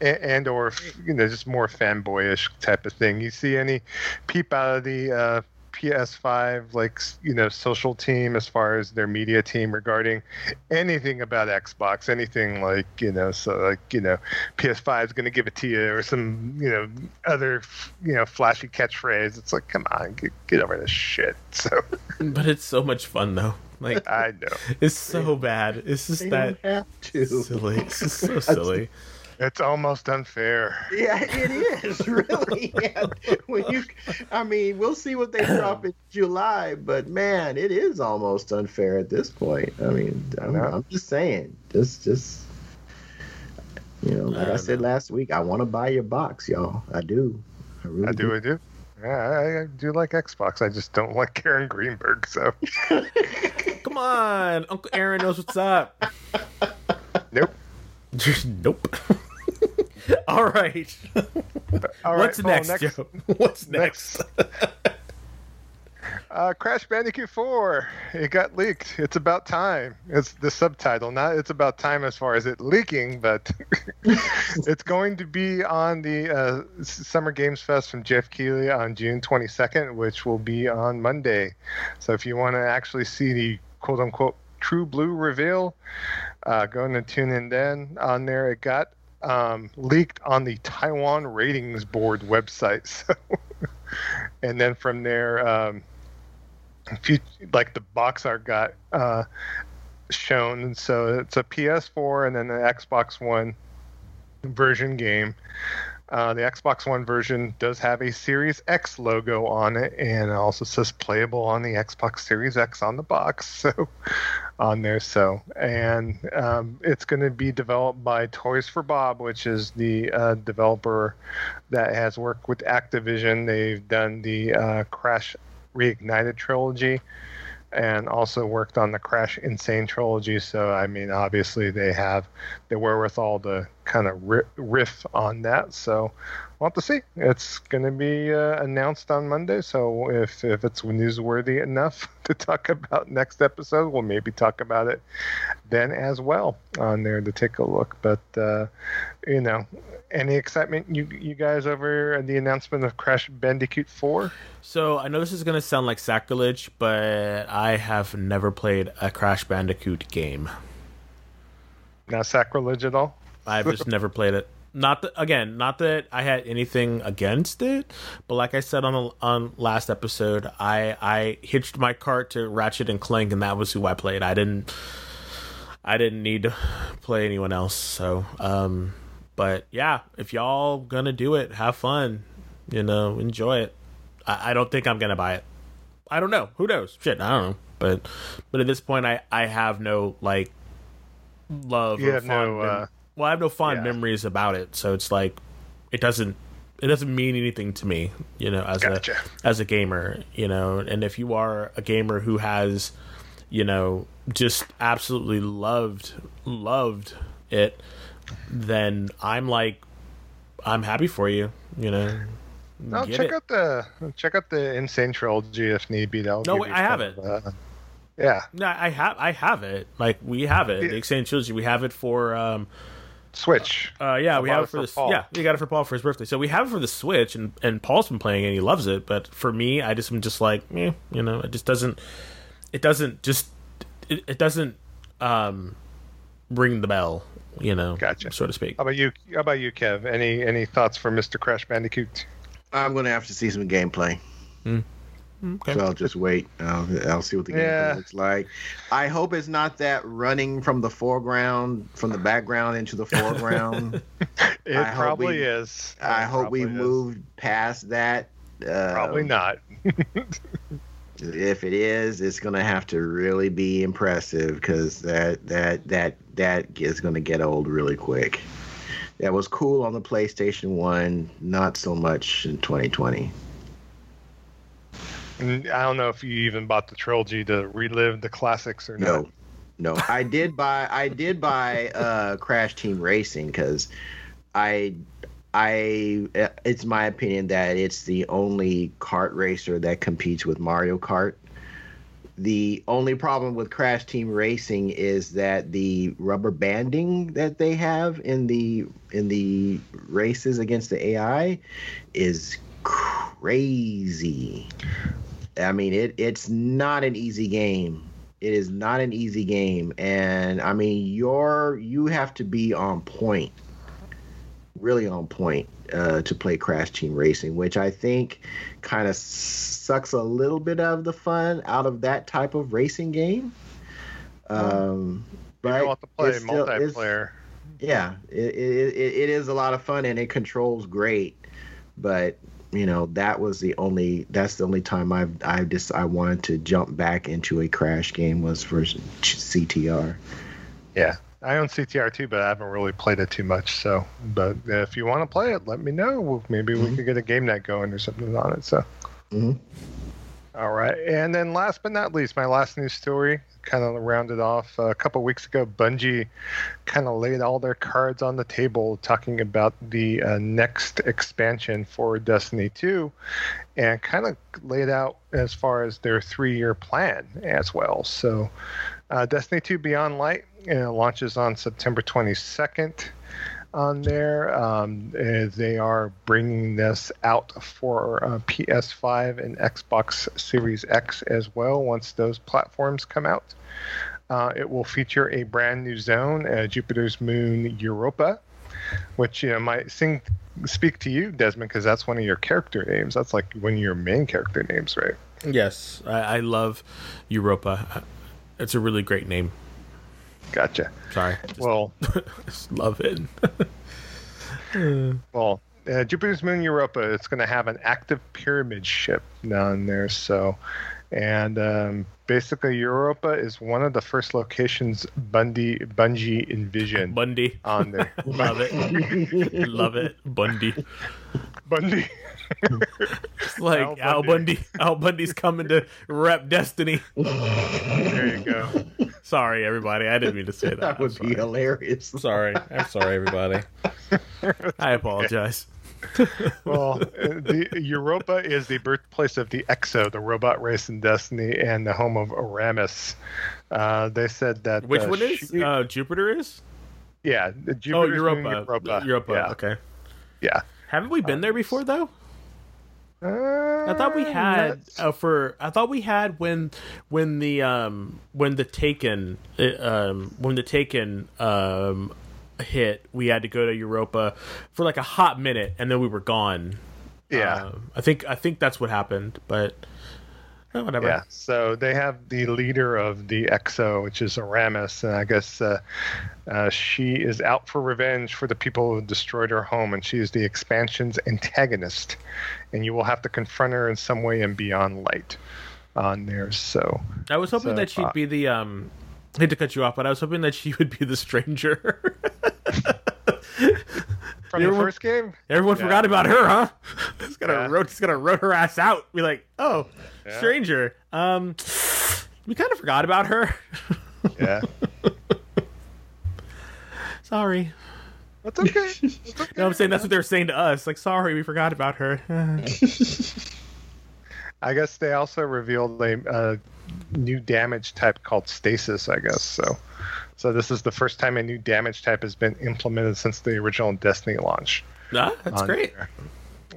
and, and or you know just more fanboyish type of thing. You see any peep out of the uh, PS5 like you know social team as far as their media team regarding anything about Xbox, anything like you know so like you know PS5 is going to give it to you or some you know other you know flashy catchphrase. It's like come on, get, get over this shit. <laughs> So But it's so much fun though. Like I know it's so bad. It's just They that have to. silly. It's just so <laughs> silly. It's almost unfair. Yeah, it is <laughs> really. Yeah. When you, I mean, we'll see what they drop in July, but man, it is almost unfair at this point. I mean, I'm, Yeah. I'm just saying, just, just, you know, like I, don't said know. last last week, I want to buy your box, y'all. I do. I really I do, I do. Yeah, I, I do like Xbox. I just don't like Karen Greenberg. So <laughs> Come on, Uncle Aaron knows what's up. nope. <laughs> nope. <laughs> All right. All right, What's next, Joe? <laughs> What's next? <laughs> Uh, Crash Bandicoot 4. It got leaked. It's about time. It's the subtitle. Not it's about time as far as it leaking, but it's going to be on the uh, Summer Games Fest from Geoff Keighley on June 22nd, which will be on Monday. So if you want to actually see the quote unquote true blue reveal, uh, go and tune in then. On there, it got um, leaked on the Taiwan Ratings Board website. <laughs> So, and then from there, um, you, like the box art got uh, shown, and so it's a PS4 and then the Xbox One version game. Uh, the Xbox One version does have a Series X logo on it, and it also says playable on the Xbox Series X on the box. <laughs> So, on there, so and um, it's going to be developed by Toys for Bob, which is the uh, developer that has worked with Activision. They've done the uh, Crash Reignited trilogy and also worked on the Crash N. Sane trilogy. So, I mean, obviously they have the wherewithal to kind of riff on that. So, we'll have to see. It's going to be uh, announced on Monday. So, if, if it's newsworthy enough <laughs> to talk about next episode, we'll maybe talk about it then as well on there to take a look. But, uh, you know, any excitement you you guys over the announcement of Crash Bandicoot 4? So I know this is gonna sound like sacrilege, but I have never played a Crash Bandicoot game. Not sacrilege at all? I've just <laughs> never played it. Not that again, not that I had anything against it, but like I said on the on last episode, I I hitched my cart to Ratchet and Clank, and that was who I played. I didn't I didn't need to play anyone else. So, um, but yeah, if y'all gonna do it, have fun. You know, enjoy it. I, I don't think I'm gonna buy it. I don't know. Who knows? Shit, I don't know. But but at this point, I I have no like love. You or have no, uh, well, I have no fond yeah. memories about it. So it's like it doesn't it doesn't mean anything to me. You know, as Gotcha. a as a gamer. You know, and if you are a gamer who has you know just absolutely loved loved it, then I'm like I'm happy for you. You know. No, check it. out the check out the N. Sane trilogy if need be. That'll No, wait, I have it. uh, yeah, No, I have I have it. Like we have it. The Exchange Trilogy. We have it for um Switch. uh yeah, I we have it it for for the Paul. yeah, we got it for Paul for his birthday. So we have it for the Switch and and Paul's been playing it and he loves it, but for me I just am just like, eh, you know, it just doesn't it doesn't just it, it doesn't um ring the bell, you know, Gotcha. so to speak. How about you? How about you, Kev? Any any thoughts for Mr. Crash Bandicoot? I'm gonna have to see some gameplay. Okay. So I'll just wait. I'll, I'll see what the Yeah. game looks like. I hope it's not that running from the foreground, from the background into the foreground. <laughs> It I probably we- is. I hope we is. moved past that. Uh, Probably not. <laughs> If it is, it's gonna have to really be impressive because that that that that is gonna get old really quick. That was cool on the PlayStation One, not so much in 2020. And I don't know if you even bought the trilogy to relive the classics or not. No, no. I did buy I did buy uh, Crash Team Racing because I I it's my opinion that it's the only kart racer that competes with Mario Kart. The only problem with Crash Team Racing is that the rubber banding that they have in the in the races against the AI is crazy. I mean, it it's not an easy game. It is not an easy game, and I mean, you're you have to be on point, really on point, uh, to play Crash Team Racing, which I think kind of sucks a little bit of the fun out of that type of racing game. Um, You but don't have to play it's still- it's- multiplayer. yeah, it, it, it is a lot of fun and it controls great, but you know that was the only that's the only time I've I just I wanted to jump back into a crash game was for CTR. Yeah. I own CTR too, but I haven't really played it too much. So, but if you want to play it, let me know. Maybe we Mhm. could get a game night going or something on it. So, Mhm. All right. And then last but not least, my last news story, kind of rounded off a couple weeks ago. Bungie kind of laid all their cards on the table, talking about the uh, next expansion for Destiny 2, and kind of laid out as far as their three-year plan as well. So. Uh, Destiny 2 Beyond Light uh, launches on September 22nd on there. Um, uh, they are bringing this out for uh, PS5 and Xbox Series X as well once those platforms come out. Uh, it will feature a brand new zone, uh, Jupiter's moon Europa, which you know might sing, speak to you, Desmond, because that's one of your character names. That's like one of your main character names, right? Yes, I, I love Europa. It's a really great name. Gotcha. Sorry, just, Well, <laughs> just love it. <laughs> Well, uh, Jupiter's moon Europa, it's going to have an active pyramid ship down there. So, and um, basically, Europa is one of the first locations Bundy Bungie envisioned Bundy, on there. <laughs> love it, love it. Bundy, Bundy. It's like Al Al Bundy. Bundy. Al Bundy's coming to rep Destiny. there you go. Sorry, everybody. I didn't mean to say <laughs> that. That would be hilarious. Sorry. I'm sorry, everybody. <laughs> I apologize. <laughs> Well, uh, the Europa is the birthplace of the Exo, the robot race in Destiny, and the home of Eramis. Uh, they said that Which uh, one is? she- Uh, Jupiter is? yeah, the Oh, Europa. Europa. Europa. Yeah. Okay. yeah. Haven't we been there before though? I thought we Uh, had uh, for. I thought we had when when the um when the Taken uh, um when the Taken um hit. We had to go to Europa for like a hot minute, and then we were gone. Yeah. Um, I think I think that's what happened, but eh, whatever. Yeah, so they have the leader of the EXO, which is Eramis, and I guess uh, uh, she is out for revenge for the people who destroyed her home, and she is the expansion's antagonist, and you will have to confront her in some way and beyond light on there. So, I was hoping So, that she'd uh, be the um. I hate to cut you off, but I was hoping that she <laughs> would be the stranger. <laughs> from You the first game, Everyone Yeah. forgot about her, huh? <laughs> Just gonna Yeah. road, just gonna road her ass out. Be like, oh, Yeah. stranger. Um, we kind of forgot about her. <laughs> yeah, <laughs> Sorry. that's okay. That's okay. No, I'm saying that's what they're saying to us. Like, sorry, we forgot about her. I guess they also revealed a uh, new damage type called stasis. I guess so. So this is the first time a new damage type has been implemented since the original Destiny launch. ah, that's great. there.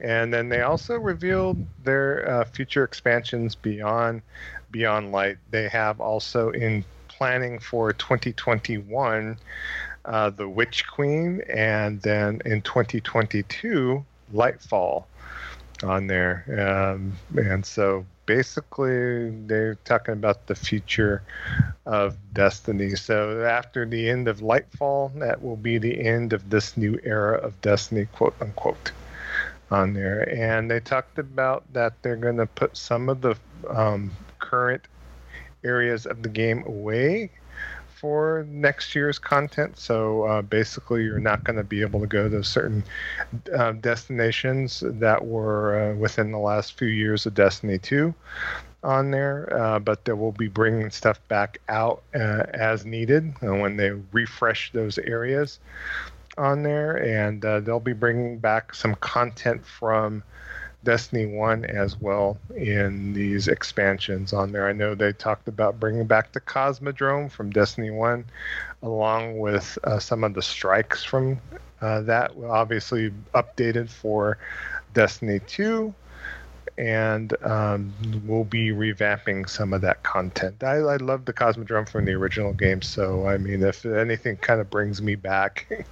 And then they also revealed their uh, future expansions beyond Beyond Light. They have also in planning for 2021 uh, the Witch Queen, and then in 2022 Lightfall on there. Um, and so basically they're talking about the future of Destiny. So after the end of Lightfall, that will be the end of this new era of Destiny, quote unquote, on there. And they talked about that they're going to put some of the um, current areas of the game away for next year's content. So uh, basically, you're not going to be able to go to certain uh, destinations that were uh, within the last few years of Destiny 2 on there, uh, but they will be bringing stuff back out uh, as needed uh, when they refresh those areas on there, and they'll be bringing back some content from Destiny 1 as well in these expansions on there. I know they talked about bringing back the Cosmodrome from Destiny 1, along with uh, some of the strikes from uh, that, obviously updated for Destiny 2. And um, we'll be revamping some of that content. I, I love the Cosmodrome from the original game, so I mean, if anything kind of brings me back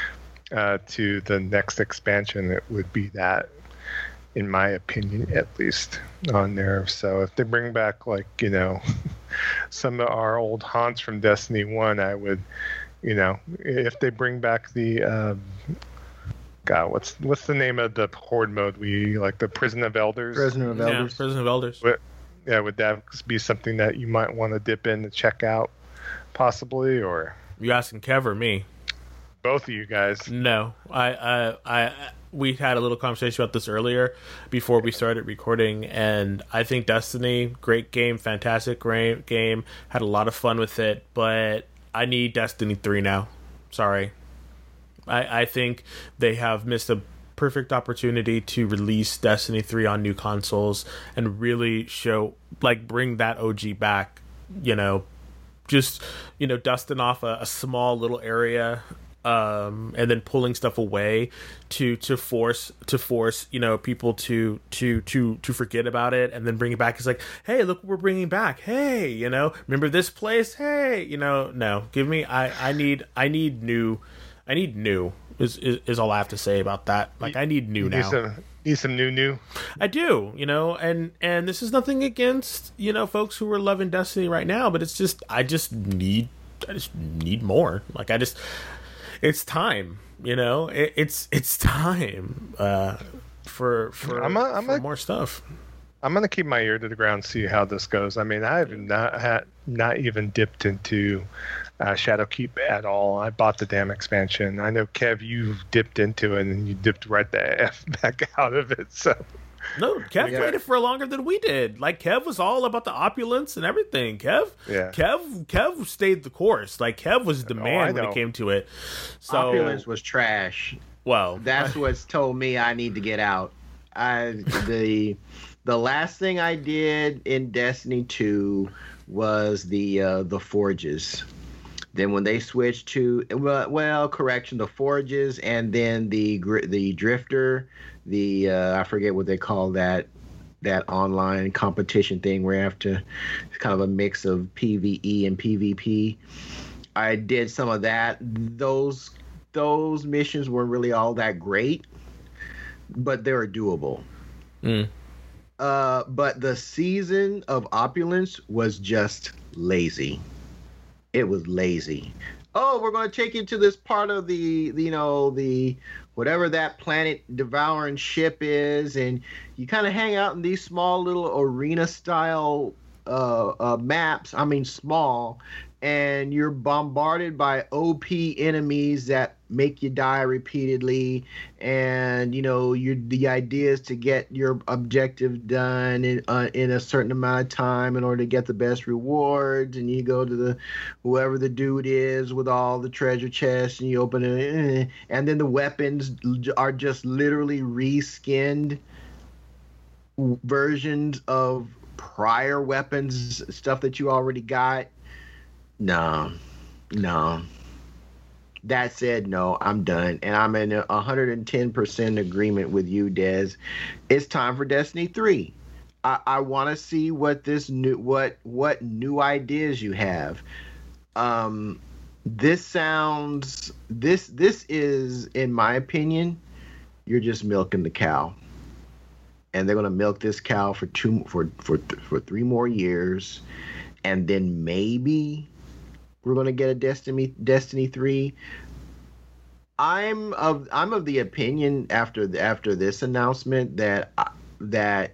<laughs> uh, to the next expansion, it would be that in my opinion, at least on there. So if they bring back like you know <laughs> some of our old haunts from Destiny One, I would, you know, if they bring back the. Um, God, what's what's the name of the horde mode? We like the Prison of Elders. Prison of Elders. Yeah, Prison of Elders. But, yeah, would that be something that you might want to dip in to check out, possibly, or you asking Kev or me? Both of you guys. No, I, I, I we had a little conversation about this earlier before we started recording, and I think Destiny, great game, fantastic game, had a lot of fun with it, but I need Destiny 3 now. Sorry. I, I think they have missed a perfect opportunity to release Destiny 3 on new consoles and really show, like, bring that OG back, you know, just, you know, dusting off a, a small little area um, and then pulling stuff away to to force to force you know people to to to to forget about it and then bring it back. It's like, hey, look what we're bringing back. Hey, you know, remember this place? Hey, you know, no, give me. I I need I need new. I need new. Is, is, is all I have to say about that. Like I need new now. Need some, need some new new. I do, you know, and and this is nothing against you know folks who are loving Destiny right now, but it's just I just need I just need more. Like I just it's time. You know, it, it's it's time uh, for for, I'm a, I'm for a, more stuff. I'm gonna keep my ear to the ground, see how this goes. I mean, I have not had not even dipped into uh, Shadowkeep at all. I bought the damn expansion. I know Kev, you've dipped into it and you dipped right the <laughs> f back out of it. So no, <laughs> Kev yeah. played it for longer than we did. Like Kev was all about the opulence and everything. Kev, yeah. Kev, Kev stayed the course. Like Kev was the oh, man when it came to it. So opulence was trash. Well, that's <laughs> what's told me I need to get out. I the the last thing I did in Destiny Two was the uh, the forges. Then when they switched to well, well, correction, the forges, and then the the drifter the uh, I forget what they call that that online competition thing where you have to it's kind of a mix of PVE and PvP. I did some of that. Those those missions weren't really all that great, but they were doable. Mm. Uh, but the season of opulence was just lazy. It was lazy. Oh, we're going to take you to this part of the, the you know the whatever that planet devouring ship is, and you kind of hang out in these small little arena style uh, uh, maps. I mean, small, and you're bombarded by OP enemies that make you die repeatedly and you know you the idea is to get your objective done in uh, in a certain amount of time in order to get the best rewards and you go to the whoever the dude is with all the treasure chests and you open it and then the weapons are just literally reskinned versions of prior weapons stuff that you already got no, no. That said, no, I'm done, and I'm in 110% agreement with you, Des. It's time for Destiny Three. I, I want to see what this new what what new ideas you have. Um, this sounds this this is, in my opinion, you're just milking the cow and they're going to milk this cow for two for for for three more years, and then maybe we're going to get a Destiny Destiny three. I'm of I'm of the opinion after after this announcement that uh, that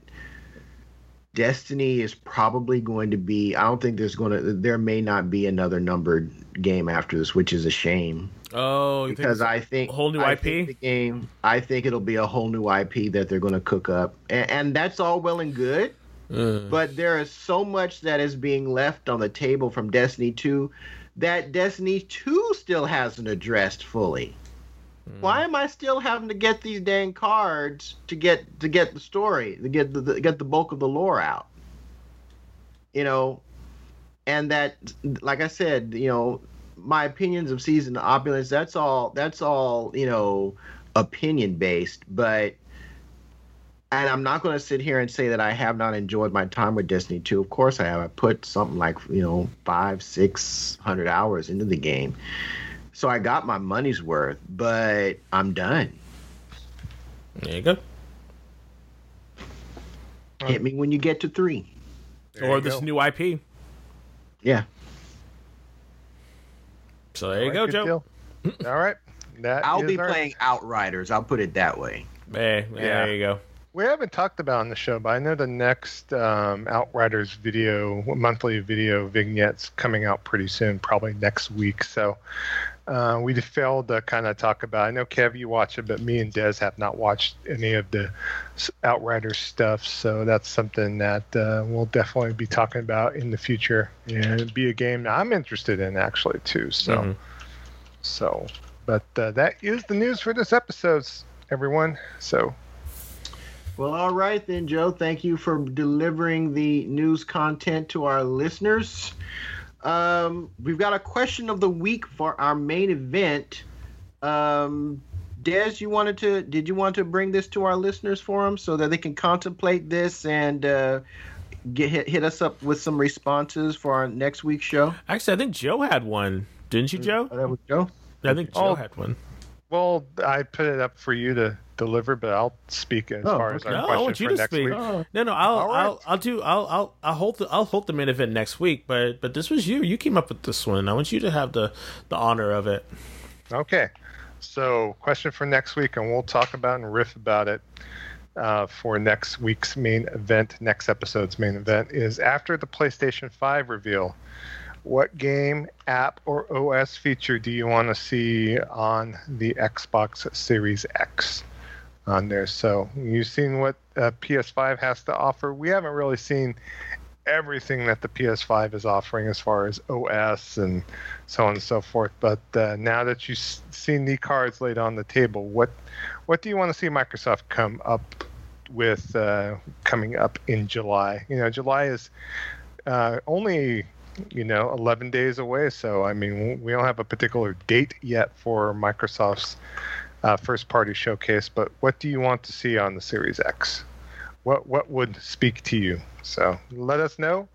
Destiny is probably going to be. I don't think there's going to. There may not be another numbered game after this, which is a shame. Oh, because think I think whole new I IP the game. I think it'll be a whole new IP that they're going to cook up, and, and that's all well and good. Uh. But there is so much that is being left on the table from Destiny 2 that Destiny 2 still hasn't addressed fully. Mm. Why am I still having to get these dang cards to get to get the story, to get the, the get the bulk of the lore out? You know, and that, like I said, you know, my opinions of season opulence. That's all. That's all. You know, opinion based, but. And I'm not going to sit here and say that I have not enjoyed my time with Destiny 2. Of course I have. I put something like, you know, five, six hundred hours into the game so I got my money's worth, but I'm done. There you go. Hit me when you get to three. There or this go. new IP. Yeah. So there you go, Joe. <laughs> All right. That I'll be our... playing Outriders. I'll put it that way. Hey, yeah. there you go. We haven't talked about on the show, but I know the next um, Outriders video, monthly video vignettes coming out pretty soon, probably next week. So uh, we failed to kind of talk about. I know Kev, you watch it, but me and Des have not watched any of the Outriders stuff, so that's something that uh, we'll definitely be talking about in the future, and be a game that I'm interested in actually too. So, mm-hmm. so, but uh, that is the news for this episode, everyone. So. Well, all right then, Joe. Thank you for delivering the news content to our listeners. Um, we've got a question of the week for our main event. Um, Des, you wanted to? Did you want to bring this to our listeners for them so that they can contemplate this and uh, get hit, hit us up with some responses for our next week's show? Actually, I think Joe had one, didn't you, Joe? Oh, that was Joe. I think Joe oh, had one. Well, I put it up for you to deliver, but I'll speak as oh, far as our no, question I want you for to next speak. week. Oh. No, no, I'll, right. I'll, I'll do, I'll, I'll, I'll hold the, I'll hold the main event next week. But, but this was you. You came up with this one. I want you to have the, the honor of it. Okay. So, question for next week, and we'll talk about and riff about it uh, for next week's main event. Next episode's main event is after the PlayStation Five reveal what game, app, or OS feature do you want to see on the Xbox Series X? on there. So you've seen what uh, PS5 has to offer. We haven't really seen everything that the PS5 is offering as far as OS and so on and so forth. But uh, now that you've seen the cards laid on the table, what what do you want to see Microsoft come up with uh, coming up in July? You know, July is uh, only you know 11 days away so i mean we don't have a particular date yet for microsoft's uh, first party showcase. But what do you want to see on the Series X? What what would speak to you? So let us know.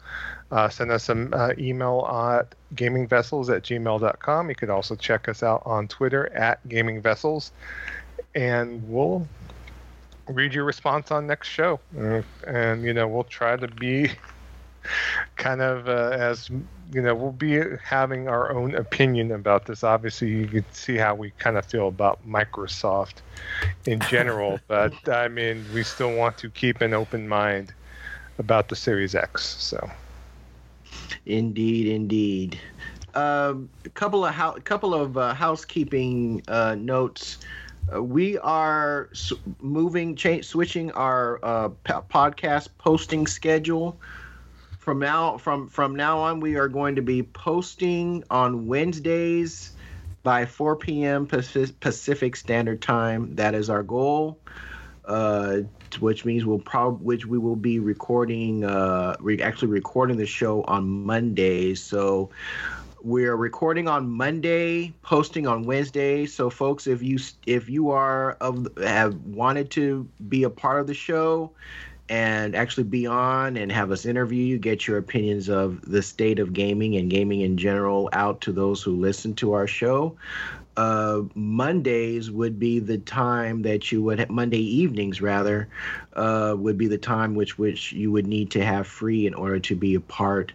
Uh, send us an uh, email at gamingvessels at gmail.com. You could also check us out on Twitter at gamingvessels, and we'll read your response on next show. Uh, and you know we'll try to be kind of uh, as you know, we'll be having our own opinion about this. Obviously, you can see how we kind of feel about Microsoft in general, <laughs> but I mean, we still want to keep an open mind about the Series X. So, indeed, indeed. Um, a couple of ho- couple of uh, housekeeping uh, notes. Uh, we are moving, change, switching our uh, podcast posting schedule from now from from now on we are going to be posting on Wednesdays by 4 p.m. Pacific Standard Time. That is our goal. Uh, which means we'll probably which we will be recording uh re- actually recording the show on Mondays. So we're recording on Monday, posting on Wednesday. So folks, if you if you are of have wanted to be a part of the show, and actually be on and have us interview you, get your opinions of the state of gaming and gaming in general out to those who listen to our show. uh, Mondays would be the time that you would Monday evenings rather uh, would be the time which which you would need to have free in order to be a part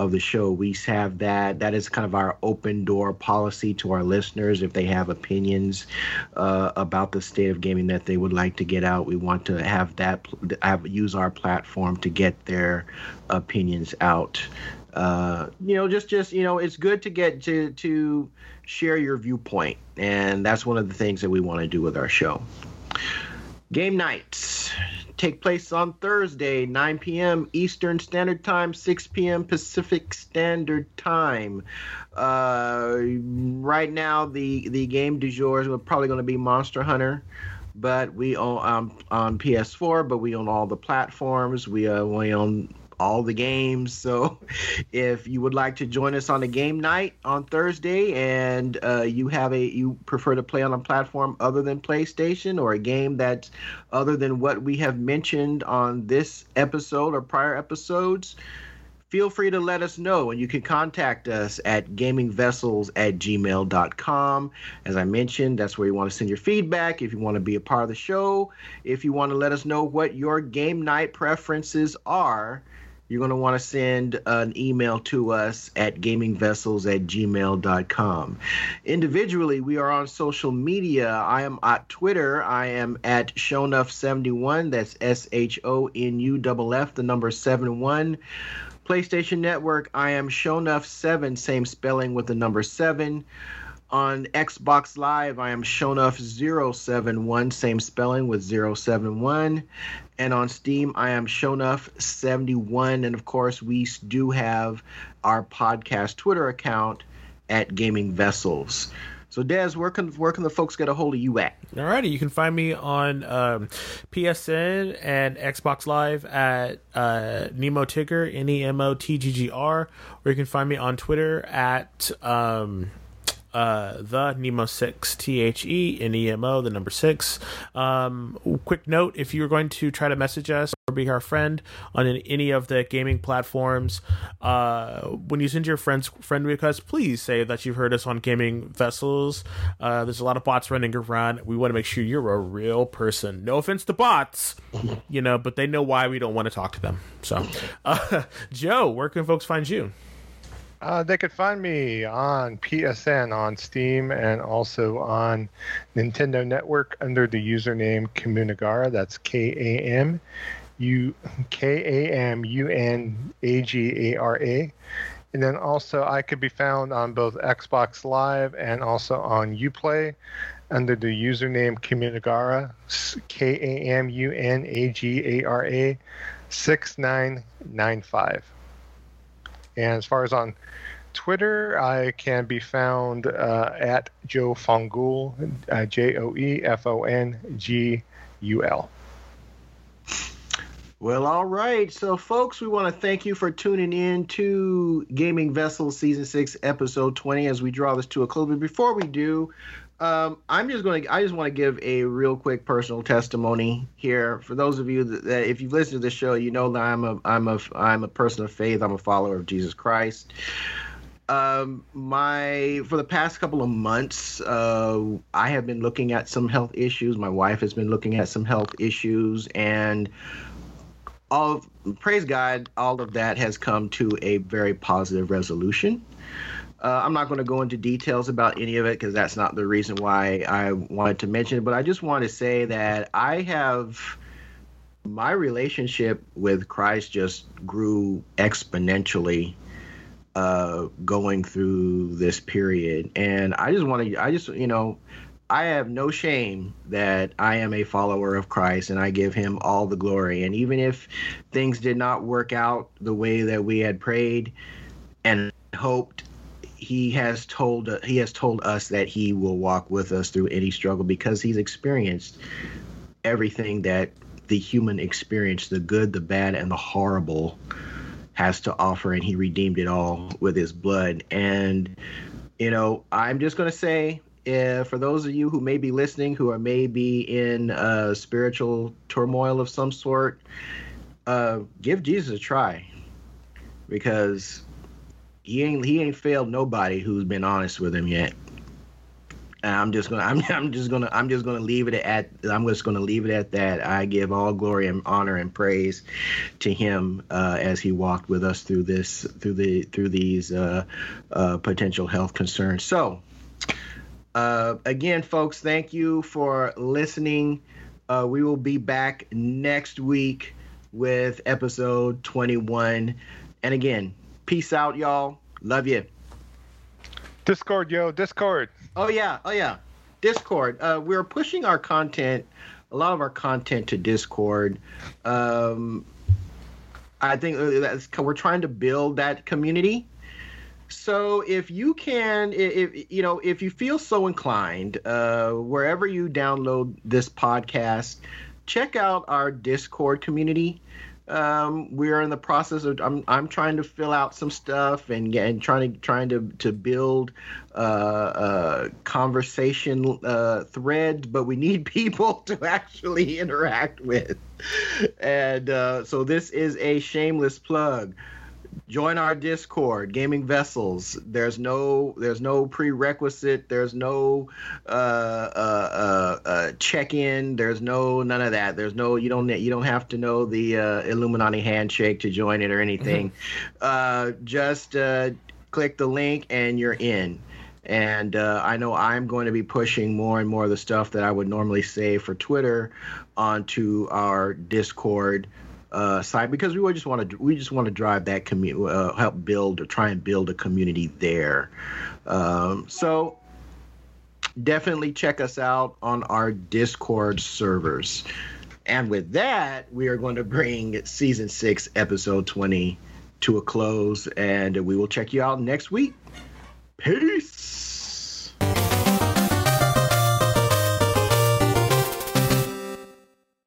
of the show. We have that. That is kind of our open door policy to our listeners. If they have opinions uh, about the state of gaming that they would like to get out, we want to have that have use our platform to get their opinions out. Uh, you know, just just you know, it's good to get to to share your viewpoint, and that's one of the things that we want to do with our show. Game nights take place on Thursday, 9 p.m. Eastern Standard Time, 6 p.m. Pacific Standard Time. Uh, right now, the the game du jour is probably going to be Monster Hunter, but we own um, on PS4, but we own all the platforms. We uh, we own all the games. So <laughs> if you would like to join us on a game night on Thursday and uh, you have a you prefer to play on a platform other than PlayStation or a game that's other than what we have mentioned on this episode or prior episodes, feel free to let us know. And you can contact us at gamingvessels at gmail.com as i mentioned that's where you want to send your feedback. If you want to be a part of the show if you want to let us know what your game night preferences are you're going to want to send an email to us at gamingvessels at gmail.com. Individually, we are on social media. I am at Twitter. I am at Shonuff71. That's S H O N U F F, the number 71. PlayStation Network, I am Shonuff7, same spelling with the number 7. On Xbox Live, I am Shonuff071, same spelling with 071. And on Steam, I am Shonuff71. And of course, we do have our podcast Twitter account at Gaming Vessels. So, Des, where can where can the folks get a hold of you at? Alrighty, you can find me on um, PSN and Xbox Live at uh, Nemo Tigger, N E M O T G G R, or you can find me on Twitter at um, uh, the Nemo six T H E N E M O the number six. Um, quick note: if you're going to try to message us or be our friend on any of the gaming platforms, uh, when you send your friends friend request, please say that you've heard us on Gaming Vessels. Uh, there's a lot of bots running around. We want to make sure you're a real person. No offense to bots, you know, but they know why we don't want to talk to them. So, <laughs> uh, Joe, where can folks find you? Uh, they could find me on PSN, on Steam, and also on Nintendo Network under the username Kamunagara. That's K A M U K A M U N A G A R A. And then also, I could be found on both Xbox Live and also on Uplay under the username Kamunagara, K A M U N A G A R A 6995. And as far as on Twitter, I can be found uh, at Joe Fongul, uh, J O E F O N G U L. Well, all right. So, folks, we want to thank you for tuning in to Gaming Vessels Season 6, Episode 20, as we draw this to a close. But before we do, um, I'm just going to, I just want to give a real quick personal testimony here. For those of you that, that, if you've listened to the show, you know that I'm a, I'm a, I'm a person of faith. I'm a follower of Jesus Christ um, my for the past couple of months, uh, I have been looking at some health issues. My wife has been looking at some health issues, and all praise God, all of that has come to a very positive resolution. Uh, I'm not going to go into details about any of it because that's not the reason why I wanted to mention it. But I just want to say that I have my relationship with Christ just grew exponentially uh, going through this period. And I just want to, I just, you know, I have no shame that I am a follower of Christ and I give him all the glory. And even if things did not work out the way that we had prayed and hoped, he has told he has told us that he will walk with us through any struggle because he's experienced everything that the human experience, the good, the bad, and the horrible has to offer, and he redeemed it all with his blood. And, you know, I'm just going to say, uh, for those of you who may be listening, who are maybe in uh, spiritual turmoil of some sort, uh, give Jesus a try, because he ain't he ain't failed nobody who's been honest with him yet. I'm just gonna <laughs> I'm, I'm just gonna I'm just gonna leave it at I'm just gonna leave it at that. I give all glory and honor and praise to him uh, as he walked with us through this through the through these uh, uh, potential health concerns. So uh, again, folks, thank you for listening. Uh, we will be back next week with episode 21. And again, peace out, y'all. Love you. Discord, yo, Discord. Oh yeah, oh yeah, Discord. Uh, we're pushing our content, a lot of our content to Discord. Um, I think uh, that's we're trying to build that community. So if you can, if you know, if you feel so inclined, uh, wherever you download this podcast, check out our Discord community um, we're in the process of I'm I'm trying to fill out some stuff and and trying to trying to to build uh, uh, conversation uh, threads, but we need <laughs> people to actually interact with. And uh, so this is a shameless plug join our discord gaming vessels. There's no there's no prerequisite. There's no uh, uh, uh, uh, check-in. There's no none of that. There's no you don't you don't have to know the uh, illuminati handshake to join it or anything. Mm-hmm. just click the link and you're in. And uh, I know I'm going to be pushing more and more of the stuff that I would normally say for Twitter onto our Discord uh, site because we just want to we just want to drive that community, uh, help build or try and build a community there. Um, so definitely check us out on our Discord servers. And with that, we are going to bring season six, episode twenty, to a close, and we will check you out next week. Peace.